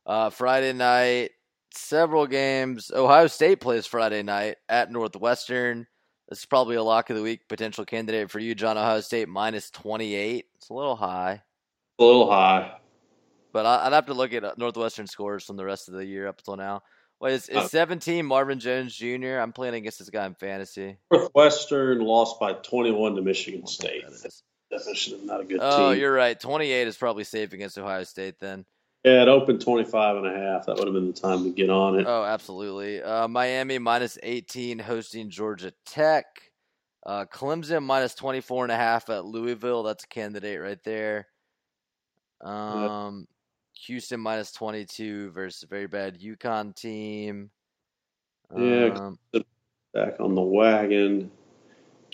S2: Uh, Friday night, several games. Ohio State plays Friday night at Northwestern. This is probably a lock of the week potential candidate for you, John. Ohio State minus twenty eight. It's a little high.
S3: A little high.
S2: But I'd have to look at uh, Northwestern scores from the rest of the year up until now. Wait, is, is uh, 17 Marvin Jones Jr.? I'm playing against this guy in fantasy.
S3: Northwestern lost by 21 to Michigan State definition of not a good
S2: oh,
S3: team.
S2: you're right. 28 is probably safe against Ohio State then.
S3: Yeah, it opened 25 and a half. That would have been the time to get on it.
S2: Oh, absolutely. Uh, Miami minus 18 hosting Georgia Tech. Uh, Clemson minus 24 and a half at Louisville. That's a candidate right there. Um, Houston minus 22 versus a very bad UConn team.
S3: Yeah, um, back on the wagon.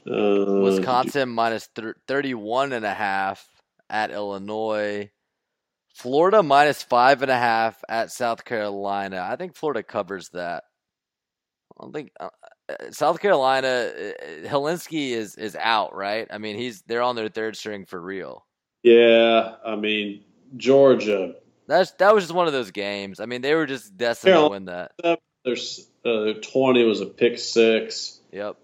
S2: Uh, Wisconsin minus th- 31 and a half at Illinois. Florida minus five and a half at South Carolina. I think Florida covers that. I don't think uh, uh South Carolina. Uh, Hilinski is is out, right? I mean, he's they're on their third string for real.
S3: Yeah, I mean Georgia.
S2: That's that was just one of those games. I mean, they were just destined Carolina, to win that.
S3: There's uh, twenty was a pick six.
S2: Yep.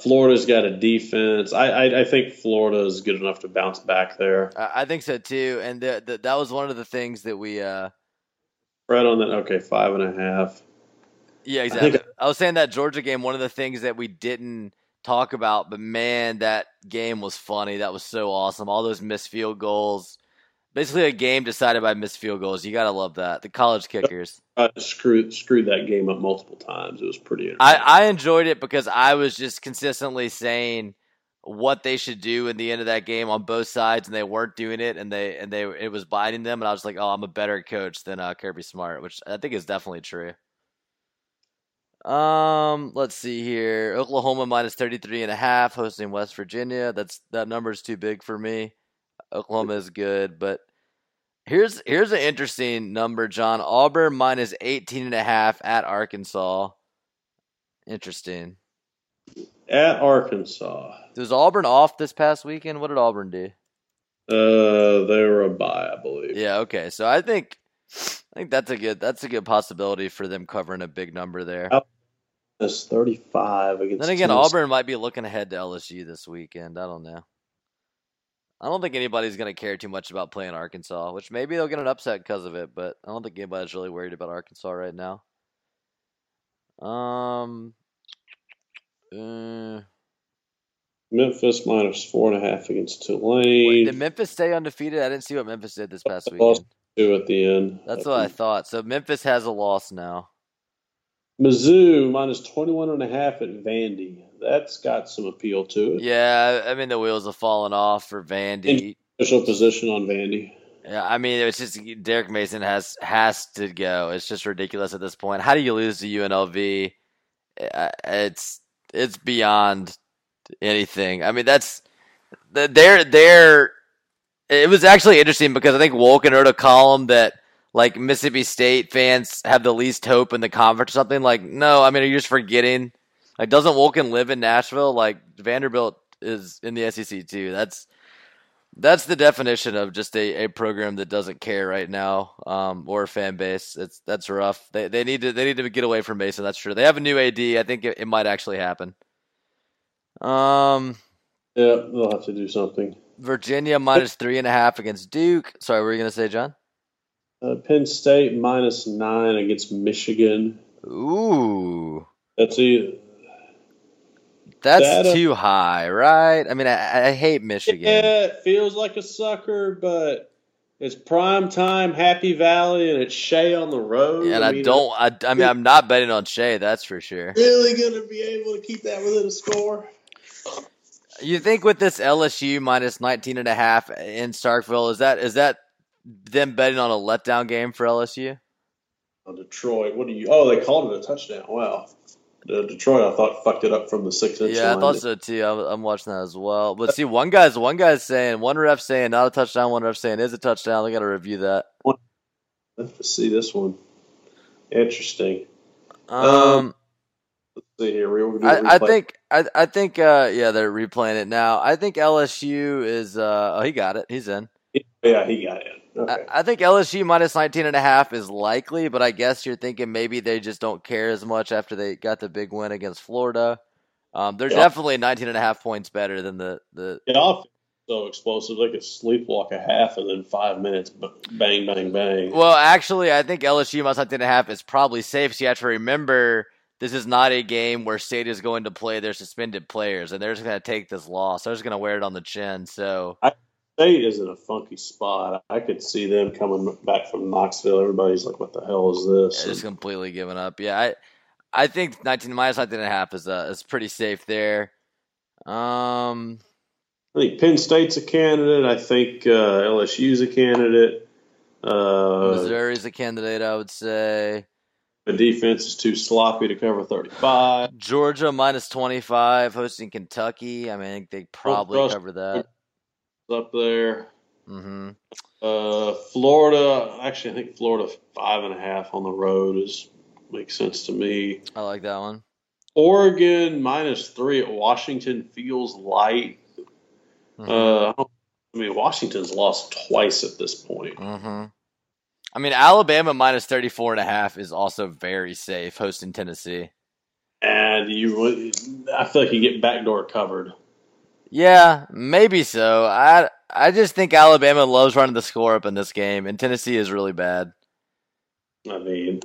S3: Florida's got a defense. I, I, I think Florida is good enough to bounce back there.
S2: I think so too. And the, the, that was one of the things that we. Uh,
S3: right on that. Okay, five and a half.
S2: Yeah, exactly. I, I was saying that Georgia game. One of the things that we didn't talk about, but man, that game was funny. That was so awesome. All those missed field goals basically a game decided by missed field goals. You gotta love that. The college kickers.
S3: I screwed screwed that game up multiple times. It was pretty.
S2: I, I enjoyed it because I was just consistently saying what they should do in the end of that game on both sides, and they weren't doing it, and they and they it was biting them, and I was like, oh, I'm a better coach than uh, Kirby Smart, which I think is definitely true. Um, let's see here. Oklahoma minus 33 and a half hosting West Virginia. That's that number is too big for me. Oklahoma is good, but here's here's an interesting number, John. Auburn minus 18 and a half at Arkansas. Interesting.
S3: At Arkansas.
S2: Was Auburn off this past weekend? What did Auburn do?
S3: Uh, they were a bye, I believe.
S2: Yeah. Okay. So I think I think that's a good that's a good possibility for them covering a big number there.
S3: That's thirty five against.
S2: Then again, Tennessee. Auburn might be looking ahead to LSU this weekend. I don't know. I don't think anybody's going to care too much about playing Arkansas, which maybe they'll get an upset because of it, but I don't think anybody's really worried about Arkansas right now. Um, uh,
S3: Memphis minus four and a half against Tulane. Wait,
S2: did Memphis stay undefeated? I didn't see what Memphis did this past
S3: week. Two at the end.
S2: That's I what think. I thought. So Memphis has a loss now.
S3: Mizzou minus 21 and a half at Vandy. That's got some appeal to it.
S2: Yeah, I mean the wheels have fallen off for Vandy.
S3: Official position on Vandy.
S2: Yeah, I mean it's just Derek Mason has has to go. It's just ridiculous at this point. How do you lose to UNLV? Uh, it's it's beyond anything. I mean that's they're they're. It was actually interesting because I think Wolken wrote a column that like Mississippi State fans have the least hope in the conference or something. Like, no, I mean, are you just forgetting? Like, doesn't Wolken live in Nashville? Like, Vanderbilt is in the SEC too. That's That's the definition of just a, a program that doesn't care right now, um, or a fan base. It's that's rough. They they need to they need to get away from Mason. That's true. They have a new AD. I think it, it might actually happen. Um,
S3: yeah, they'll have to do something.
S2: Virginia minus three and a half against Duke. Sorry, what were you gonna say, John?
S3: Uh, Penn State minus nine against Michigan.
S2: Ooh,
S3: that's a
S2: that's that, uh, too high, right? I mean, I, I, hate Michigan.
S3: Yeah, it feels like a sucker, but it's prime time, Happy Valley, and it's Shea on the road.
S2: Yeah, and I, I don't. I, I mean, I'm not betting on Shea. That's for sure.
S3: Really going to be able to keep that within a score.
S2: You think with this LSU minus 19 and a half in Starkville, is that is that them betting on a letdown game for LSU?
S3: On Detroit, what do you? Oh, they called it a touchdown. Wow. Uh, Detroit, I thought fucked it up from the six inch.
S2: Yeah, line. I thought so too. I'm, I'm, watching that as well. But see, one guy's one guy's saying one ref saying not a touchdown, one ref saying is a touchdown. They got to review that.
S3: Let's see this one. Interesting.
S2: Um, um
S3: let's see here.
S2: we I, I, think I, I think uh, yeah they're replaying it now. I think LSU is uh, oh he got it. He's in.
S3: Yeah, he got it. Okay.
S2: I, I, think LSU minus 19 and a half is likely, but I guess you're thinking maybe they just don't care as much after they got the big win against Florida. Um, they're yeah. definitely 19 and a half points better than the the.
S3: Yeah, so explosive. They could sleepwalk a half and then five minutes, bang, bang, bang.
S2: Well, actually, I think LSU minus 19 and a half is probably safe. So you have to remember this is not a game where State is going to play their suspended players, and they're just going to take this loss. They're just going to wear it on the chin. So
S3: I, State is in a funky spot. I could see them coming back from Knoxville. Everybody's like, "What the hell is this?"
S2: Yeah, just completely giving up. Yeah, I, I think 19 minus 19 and a half is uh, is pretty safe there. Um,
S3: I think Penn State's a candidate. I think uh, LSU's a candidate. Uh,
S2: Missouri's a candidate. I would say.
S3: The defense is too sloppy to cover 35.
S2: Georgia minus 25 hosting Kentucky. I mean, I think they probably cover that
S3: up there.
S2: Mm-hmm.
S3: Uh, Florida, actually, I think Florida five and a half on the road is makes sense to me.
S2: I like that one.
S3: Oregon minus three at Washington feels light. Mm-hmm. Uh, I mean, Washington's lost twice at this point.
S2: Mm-hmm. I mean, Alabama minus 34 and a half is also very safe hosting Tennessee.
S3: And you, I feel like you get backdoor covered.
S2: Yeah, maybe so. I I just think Alabama loves running the score up in this game, and Tennessee is really bad.
S3: I mean,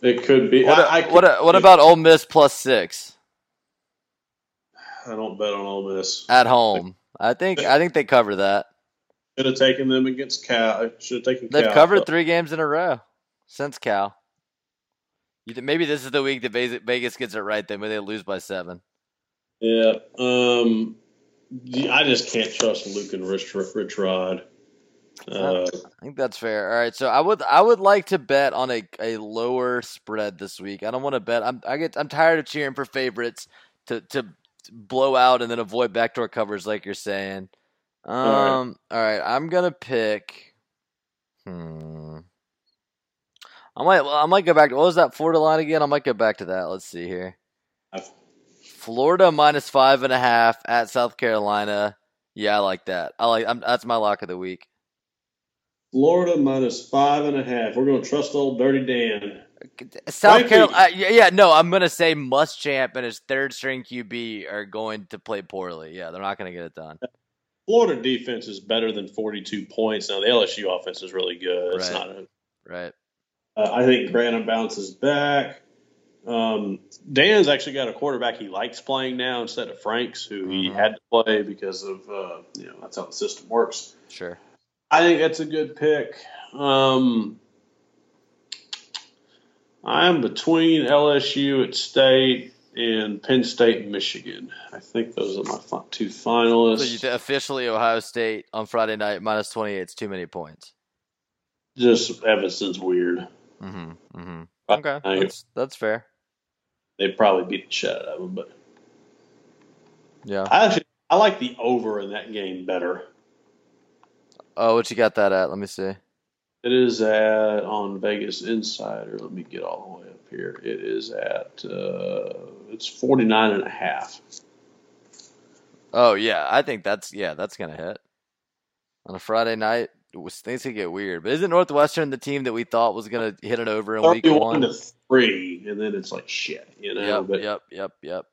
S3: it could be.
S2: What,
S3: I,
S2: I what, what about Ole Miss plus six?
S3: I don't bet on Ole Miss
S2: at home. I think I think they cover that.
S3: Should have taken them against Cal. Should have taken.
S2: They've
S3: Cal,
S2: covered three games in a row since Cal. maybe this is the week that Vegas gets it right. Then maybe they lose by seven.
S3: Yeah. Um. I just can't trust Luke and Rich, Rich Rod. Uh,
S2: I think that's fair. All right, so I would I would like to bet on a, a lower spread this week. I don't want to bet. I'm I get I'm tired of cheering for favorites to to blow out and then avoid backdoor covers like you're saying. Um, all right. all right, I'm gonna pick. Hmm. I might I might go back. To, what was that Florida line again? I might go back to that. Let's see here. Florida minus five and a half at South Carolina. Yeah, I like that. I like. I'm, that's my lock of the week.
S3: Florida minus five and a half. We're going to trust old Dirty Dan.
S2: South Carolina. Uh, yeah, no, I'm going to say Muschamp and his third string QB are going to play poorly. Yeah, they're not going to get it done.
S3: Florida defense is better than 42 points. Now the LSU offense is really good. It's
S2: right.
S3: not a,
S2: right.
S3: Uh, I think Grantham bounces back. Um, Dan's actually got a quarterback he likes playing now instead of Franks, who he mm-hmm. had to play because of uh, you know that's how the system works.
S2: Sure,
S3: I think that's a good pick. Um, I'm between LSU at State and Penn State and Michigan. I think those are my two finalists. So
S2: officially Ohio State on Friday night minus 28 is too many points.
S3: Just Evanston's weird.
S2: Mm-hmm. mm-hmm. Okay, that's, that's fair
S3: they'd probably beat the shit out of them. But
S2: yeah,
S3: I actually I like the over in that game better.
S2: Oh, what you got that at? Let me see.
S3: It is at on Vegas Insider. Let me get all the way up here. It is at uh, it's 49 and a half.
S2: Oh yeah, I think that's yeah, that's gonna hit. on a Friday night. Things could get weird, but isn't Northwestern the team that we thought was going to hit it over in week one?
S3: to three, and then it's like shit, you know.
S2: Yep,
S3: but
S2: yep, yep, yep.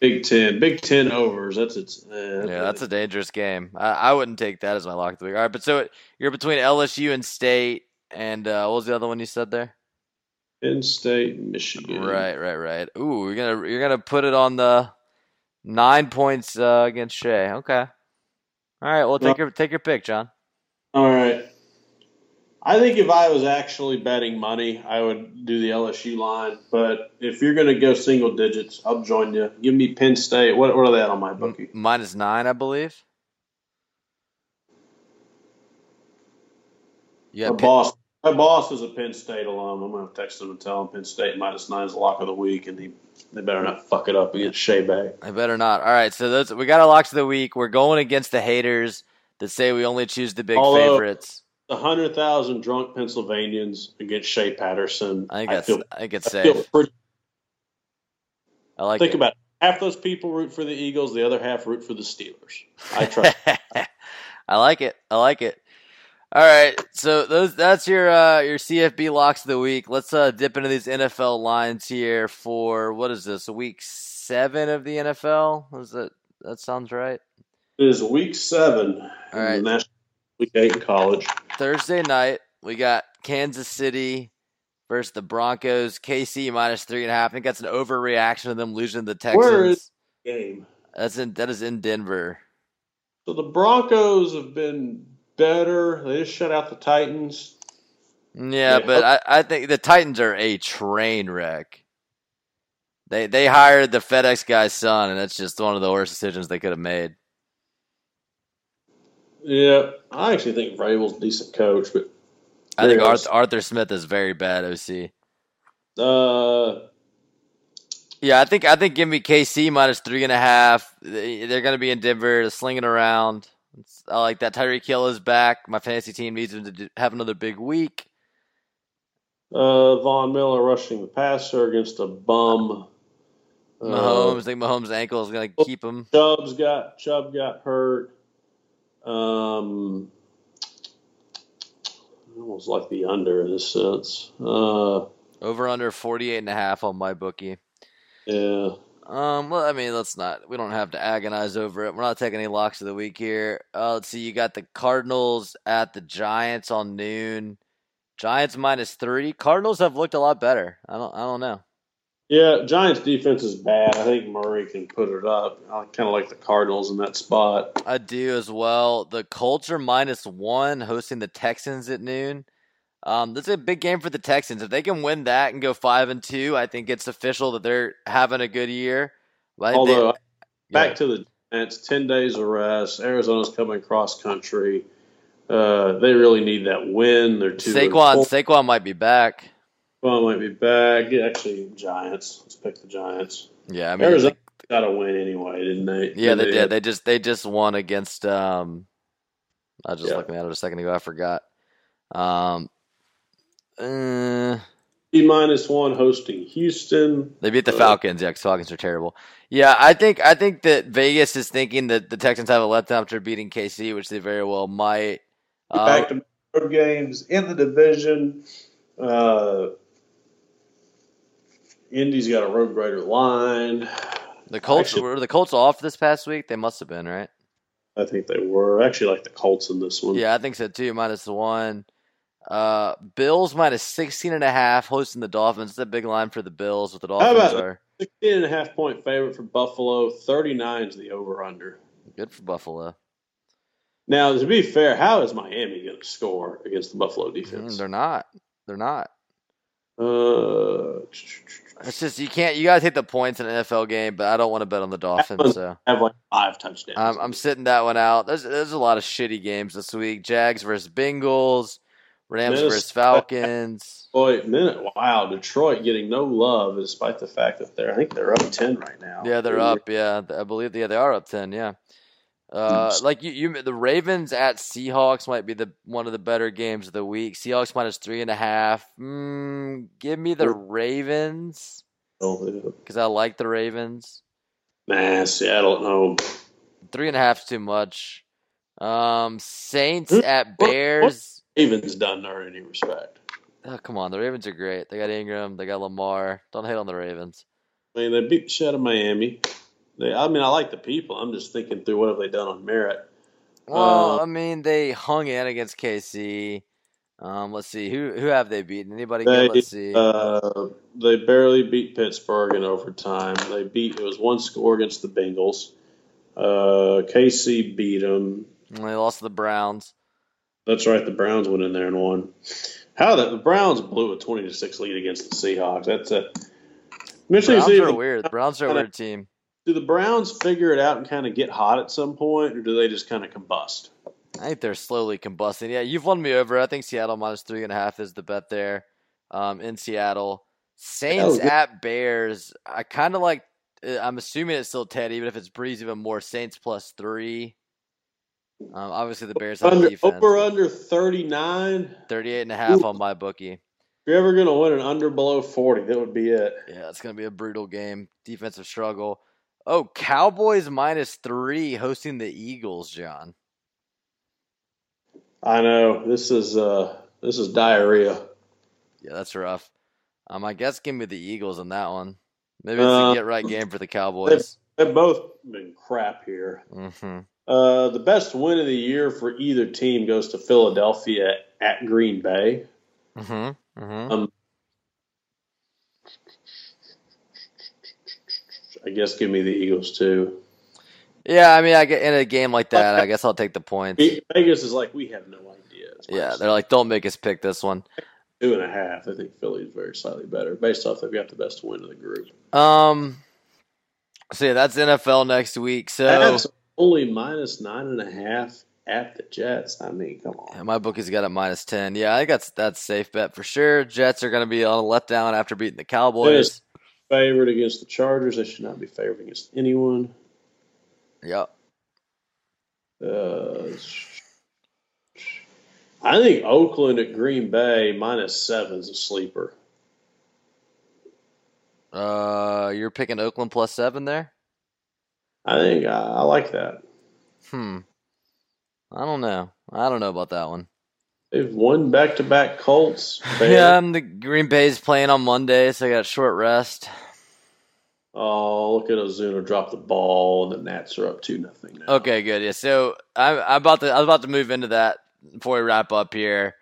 S3: Big Ten, Big Ten overs. That's it's.
S2: Eh, yeah, that's a dangerous game. I, I, wouldn't take that as my lock of the week. All right, but so you're between LSU and State, and uh, what was the other one you said there?
S3: Penn State, Michigan.
S2: Right, right, right. Ooh, you're gonna you're gonna put it on the nine points uh, against Shea. Okay. All right. Well, take your take your pick, John.
S3: All right. I think if I was actually betting money, I would do the LSU line. But if you're going to go single digits, I'll join you. Give me Penn State. What, what are they at on my bookie?
S2: Minus nine, I believe.
S3: Yeah, my boss. My boss is a Penn State alum. I'm going to text him and tell him Penn State minus nine is the lock of the week, and he they better not fuck it up against Shea Bay.
S2: They better not. All right, so those we got our locks of the week. We're going against the haters that say we only choose the big Although, favorites.
S3: The hundred thousand drunk Pennsylvanians against Shea Patterson.
S2: I think that's. I, feel, I think it's I safe. Pretty, I like.
S3: Think
S2: it.
S3: about it. half those people root for the Eagles, the other half root for the Steelers. I try.
S2: I like it. I like it. All right, so those that's your uh, your CFB locks of the week. Let's uh, dip into these NFL lines here for what is this? Week seven of the NFL? Is that that sounds right?
S3: It is week seven. All right. Week eight in college.
S2: Thursday night, we got Kansas City versus the Broncos. KC minus three and a half. I think that's an overreaction of them losing the Texans.
S3: Where is game?
S2: That's in that is in Denver.
S3: So the Broncos have been better. They just shut out the Titans.
S2: Yeah, but I, I think the Titans are a train wreck. They they hired the FedEx guy's son, and that's just one of the worst decisions they could have made.
S3: Yeah, I actually think Vrabel's a decent coach, but
S2: I think Arthur, Arthur, Smith is very bad OC.
S3: Uh,
S2: yeah, I think I think give me KC minus three and a half. They're going to be in Denver, slinging around. I like that. Tyreek Hill is back. My fantasy team needs him to have another big week.
S3: Uh, Von Miller rushing the passer against a bum.
S2: Mahomes, uh, I think Mahomes' ankle is going to keep him.
S3: Chubb's got Chubb got hurt. Um, almost like the under in a sense. Uh,
S2: Over under 48 and a half on my bookie.
S3: Yeah.
S2: Um, well, I mean, let's not. We don't have to agonize over it. We're not taking any locks of the week here. Uh, let's see. You got the Cardinals at the Giants on noon. Giants minus three. Cardinals have looked a lot better. I don't. I don't know.
S3: Yeah, Giants defense is bad. I think Murray can put it up. I kind of like the Cardinals in that spot.
S2: I do as well. The Colts are minus one, hosting the Texans at noon. Um, this is a big game for the Texans. If they can win that and go five and two, I think it's official that they're having a good year.
S3: Although, they, back yeah. to the Giants, ten days of rest. Arizona's coming cross country. Uh, they really need that win. They're two.
S2: Saquon, Saquon might be back.
S3: Well, might be back. Actually, Giants. Let's pick the Giants.
S2: Yeah, I mean,
S3: Arizona got to win anyway, didn't they?
S2: Yeah, they, they did. They just they just won against. Um, I was just yeah. looking at it a second ago. I forgot. Um, uh,
S3: E minus one hosting Houston.
S2: They beat the uh, Falcons. Yeah, because Falcons are terrible. Yeah, I think I think that Vegas is thinking that the Texans have a letdown after beating KC, which they very well might.
S3: Uh, Back to road games in the division. Uh, Indy's got a road grader line.
S2: The Colts actually, were the Colts off this past week. They must have been right.
S3: I think they were. Actually like the Colts in this one.
S2: Yeah, I think so too. Minus the one. Uh, Bills minus 16 and a half hosting the Dolphins. It's a big line for the Bills with the Dolphins
S3: How about are. 16 and a half point favorite for Buffalo. 39 is the over under.
S2: Good for Buffalo.
S3: Now, to be fair, how is Miami going to score against the Buffalo defense?
S2: Mm, they're not. They're not.
S3: Uh,
S2: it's just you can't. You gotta take the points in an NFL game, but I don't want to bet on the Dolphins. So I
S3: have like five touchdowns.
S2: I'm, I'm sitting that one out. There's there's a lot of shitty games this week. Jags versus Bengals, Rams Minnesota, versus Falcons.
S3: Boy, minute wow, Detroit getting no love despite the fact that they're I think they're up ten right now.
S2: Yeah, they're up. Yeah, I believe yeah they are up ten. Yeah. Uh, like you, you, the Ravens at Seahawks might be the one of the better games of the week. Seahawks minus three and a half. Mm, give me the Ravens because I like the Ravens.
S3: Nah, Seattle. No,
S2: three and a half is too much. Um, Saints at Bears.
S3: Ravens done there in any respect.
S2: Oh, come on, the Ravens are great. They got Ingram, they got Lamar. Don't hate on the Ravens.
S3: I mean, they beat the shit out of Miami. They, I mean, I like the people. I'm just thinking through what have they done on merit.
S2: Well, uh, I mean, they hung in against KC. Um, let's see who who have they beaten? Anybody? They, good? Let's see.
S3: Uh, they barely beat Pittsburgh in overtime. They beat it was one score against the Bengals. Uh, KC beat them.
S2: And they lost to the Browns.
S3: That's right. The Browns went in there and won. How the, the Browns blew a twenty to six lead against the Seahawks. That's a.
S2: Browns are weird. The Browns are a weird team.
S3: Do the Browns figure it out and kind of get hot at some point, or do they just kind of combust?
S2: I think they're slowly combusting. Yeah, you've won me over. I think Seattle minus three and a half is the bet there. Um, in Seattle, Saints at Bears. I kind of like. Uh, I'm assuming it's still Ted, even if it's Brees, even more. Saints plus three. Um, obviously, the Bears have
S3: under,
S2: defense.
S3: Over under 39.
S2: 38 and a half Ooh. on my bookie. If
S3: you're ever going to win an under below 40, that would be it.
S2: Yeah, it's going to be a brutal game. Defensive struggle. Oh, Cowboys minus three hosting the Eagles, John.
S3: I know this is uh this is diarrhea.
S2: Yeah, that's rough. Um, I guess give me the Eagles on that one. Maybe it's uh, a get right game for the Cowboys.
S3: They've, they've both been crap here.
S2: Mm-hmm.
S3: Uh, the best win of the year for either team goes to Philadelphia at Green Bay.
S2: Mm-hmm. Mm-hmm. Um,
S3: I guess give me the Eagles too.
S2: Yeah, I mean, I get in a game like that, I guess I'll take the points.
S3: Vegas is like we have no idea.
S2: Yeah, they're like, don't make us pick this one.
S3: Two and a half. I think Philly is very slightly better based off they've got the best win of the group.
S2: Um. So yeah, that's NFL next week. So
S3: only minus nine and a half at the Jets. I mean, come on.
S2: Yeah, my bookie's got it minus ten. Yeah, I got that's that's safe bet for sure. Jets are going to be on a letdown after beating the Cowboys.
S3: Favored against the Chargers. They should not be favored against anyone.
S2: Yep.
S3: Uh, I think Oakland at Green Bay minus seven is a sleeper.
S2: Uh, you're picking Oakland plus seven there.
S3: I think I, I like that.
S2: Hmm. I don't know. I don't know about that one.
S3: They've won back to back Colts.
S2: yeah, the Green Bay's playing on Monday, so I got short rest.
S3: Oh, look at Ozuna drop the ball, and the Nats are up two nothing now.
S2: Okay, good. Yeah, so I'm, I'm about to I was about to move into that before we wrap up here.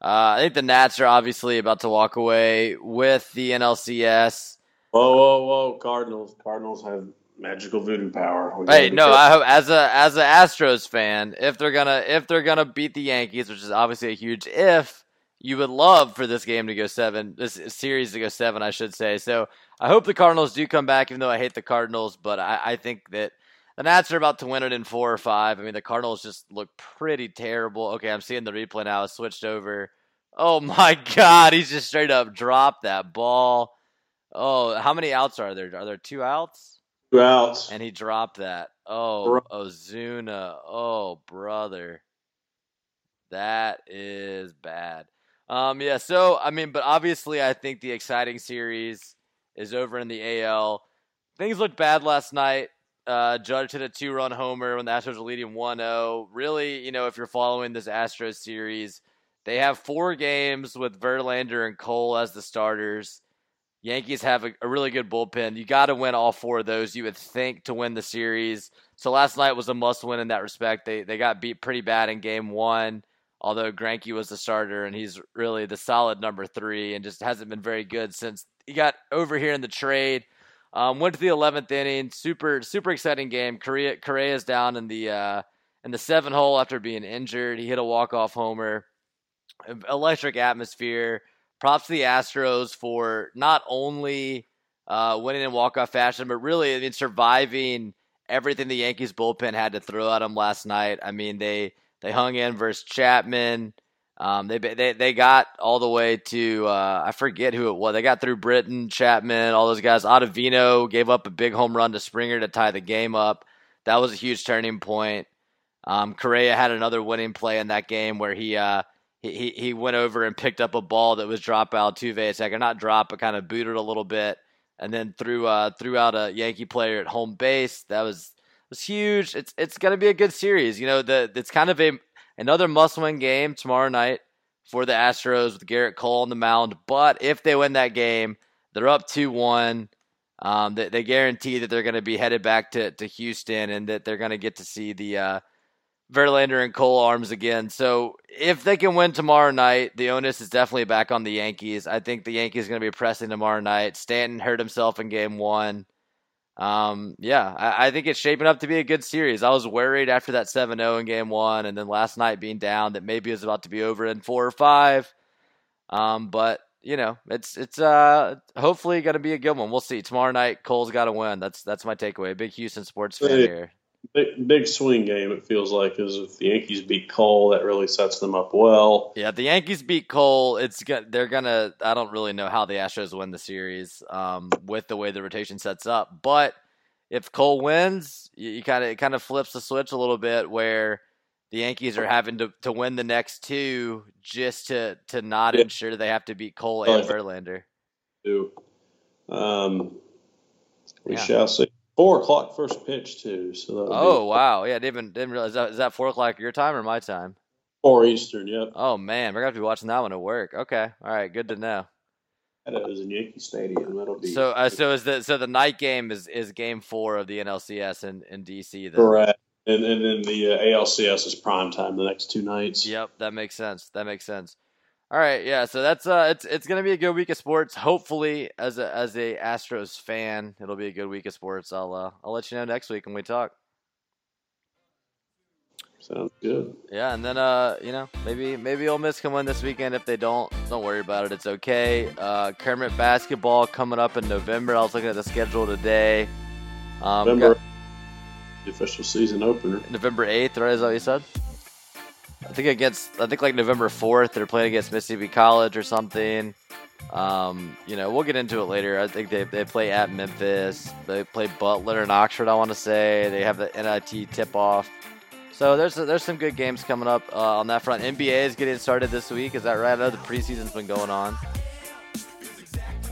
S2: Uh, I think the Nats are obviously about to walk away with the NLCS.
S3: Whoa, whoa, whoa! Cardinals, Cardinals have magical voodoo power.
S2: hey, no, I hope as a as a Astros fan, if they're gonna if they're gonna beat the Yankees, which is obviously a huge if, you would love for this game to go seven, this series to go seven, I should say. So I hope the Cardinals do come back, even though I hate the Cardinals. But I, I think that the Nats are about to win it in four or five. I mean, the Cardinals just look pretty terrible. Okay, I'm seeing the replay now. It's switched over. Oh my God, he's just straight up dropped that ball. Oh, how many outs are there? Are there two outs?
S3: Two outs.
S2: And he dropped that. Oh, Ozuna. Oh, brother. That is bad. Um, yeah, so I mean, but obviously, I think the exciting series is over in the AL. Things looked bad last night. Uh, Judge hit a two-run homer when the Astros were leading 1-0. Really, you know, if you're following this Astros series, they have four games with Verlander and Cole as the starters. Yankees have a, a really good bullpen. You got to win all four of those, you would think, to win the series. So last night was a must-win in that respect. They they got beat pretty bad in Game One although Greinke was the starter and he's really the solid number three and just hasn't been very good since he got over here in the trade. Um, went to the 11th inning, super super exciting game. Correa Correa's down in the uh, in the seven hole after being injured. He hit a walk off homer. Electric atmosphere. Props to the Astros for not only uh, winning in walk off fashion, but really I mean surviving everything the Yankees bullpen had to throw at them last night. I mean they they hung in versus Chapman. Um, they they they got all the way to uh, I forget who it was. They got through Britton, Chapman, all those guys. Ottavino gave up a big home run to Springer to tie the game up. That was a huge turning point. Um, Correa had another winning play in that game where he uh, he he went over and picked up a ball that was dropped by Altuve a second, not drop, but kind of booted a little bit, and then threw uh, threw out a Yankee player at home base. That was was huge. It's it's gonna be a good series. You know, the it's kind of a another must-win game tomorrow night for the Astros with Gerrit Cole on the mound. But if they win that game, they're up two one. Um, they, they guarantee that they're going to be headed back to, to Houston and that they're going to get to see the uh, Verlander and Cole arms again. So if they can win tomorrow night, the onus is definitely back on the Yankees. I think the Yankees are going to be pressing tomorrow night. Stanton hurt himself in game one. Um, yeah, I, I, think it's shaping up to be a good series. I was worried after that 7 0 in game one and then last night being down that maybe it was about to be over in four or five. Um, but you know, it's it's uh hopefully going to be a good one. We'll see. Tomorrow night, Cole's got to win. That's that's my takeaway. Big Houston sports fan here.
S3: Big, big swing game. It feels like is if the Yankees beat Cole, that really sets them up well.
S2: Yeah, the Yankees beat Cole. It's they're gonna. I don't really know how the Astros win the series um, with the way the rotation sets up. But if Cole wins, you kind of it kind of flips the switch a little bit where the Yankees are having to, to win the next two just to to not yeah. ensure they have to beat Cole and Verlander.
S3: Two. Um, we yeah. shall see. Four o'clock first pitch too. So
S2: oh wow, yeah, didn't didn't realize that. Is that four o'clock your time or my time?
S3: Four Eastern. Yep.
S2: Oh man, we're gonna have to be watching that one at work. Okay, all right, good to know.
S3: That is in Yankee Stadium. That'll be
S2: so. Uh, so is the so the night game is is game four of the NLCS in in DC. Then.
S3: Correct. And and then the uh, ALCS is prime time the next two nights.
S2: Yep, that makes sense. That makes sense. All right, yeah. So that's uh, it's it's gonna be a good week of sports. Hopefully, as a as a Astros fan, it'll be a good week of sports. I'll uh, I'll let you know next week when we talk.
S3: Sounds good.
S2: Yeah, and then uh, you know, maybe maybe Ole Miss can win this weekend. If they don't, don't worry about it. It's okay. Uh, Kermit basketball coming up in November. I was looking at the schedule today.
S3: Um, November, got, the official season opener.
S2: November eighth, right? Is that what you said? I think against I think like November fourth they're playing against Mississippi College or something. Um, you know, we'll get into it later. I think they, they play at Memphis. They play Butler and Oxford. I want to say they have the NIT tip off. So there's there's some good games coming up uh, on that front. NBA is getting started this week. Is that right? I know the preseason's been going on.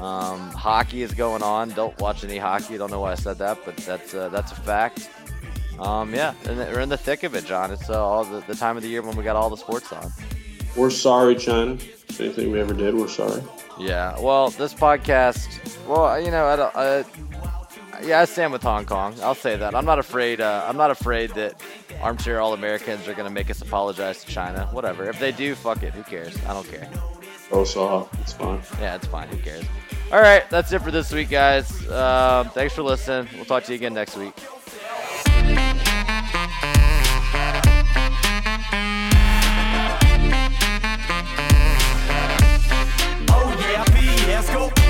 S2: Um, hockey is going on. Don't watch any hockey. Don't know why I said that, but that's uh, that's a fact. Um, yeah, and we're in the thick of it, John. It's uh, all the, the, time of the year when we got all the sports on.
S3: We're sorry, China. Anything we ever did, we're sorry.
S2: Yeah. Well, this podcast. Well, you know, I don't. I, yeah, I stand with Hong Kong. I'll say that. I'm not afraid. Uh, I'm not afraid that armchair All Americans are going to make us apologize to China. Whatever. If they do, fuck it. Who cares? I don't care.
S3: Oh, so it's fine.
S2: Yeah, it's fine. Who cares? All right, that's it for this week, guys. Um, thanks for listening. We'll talk to you again next week. Try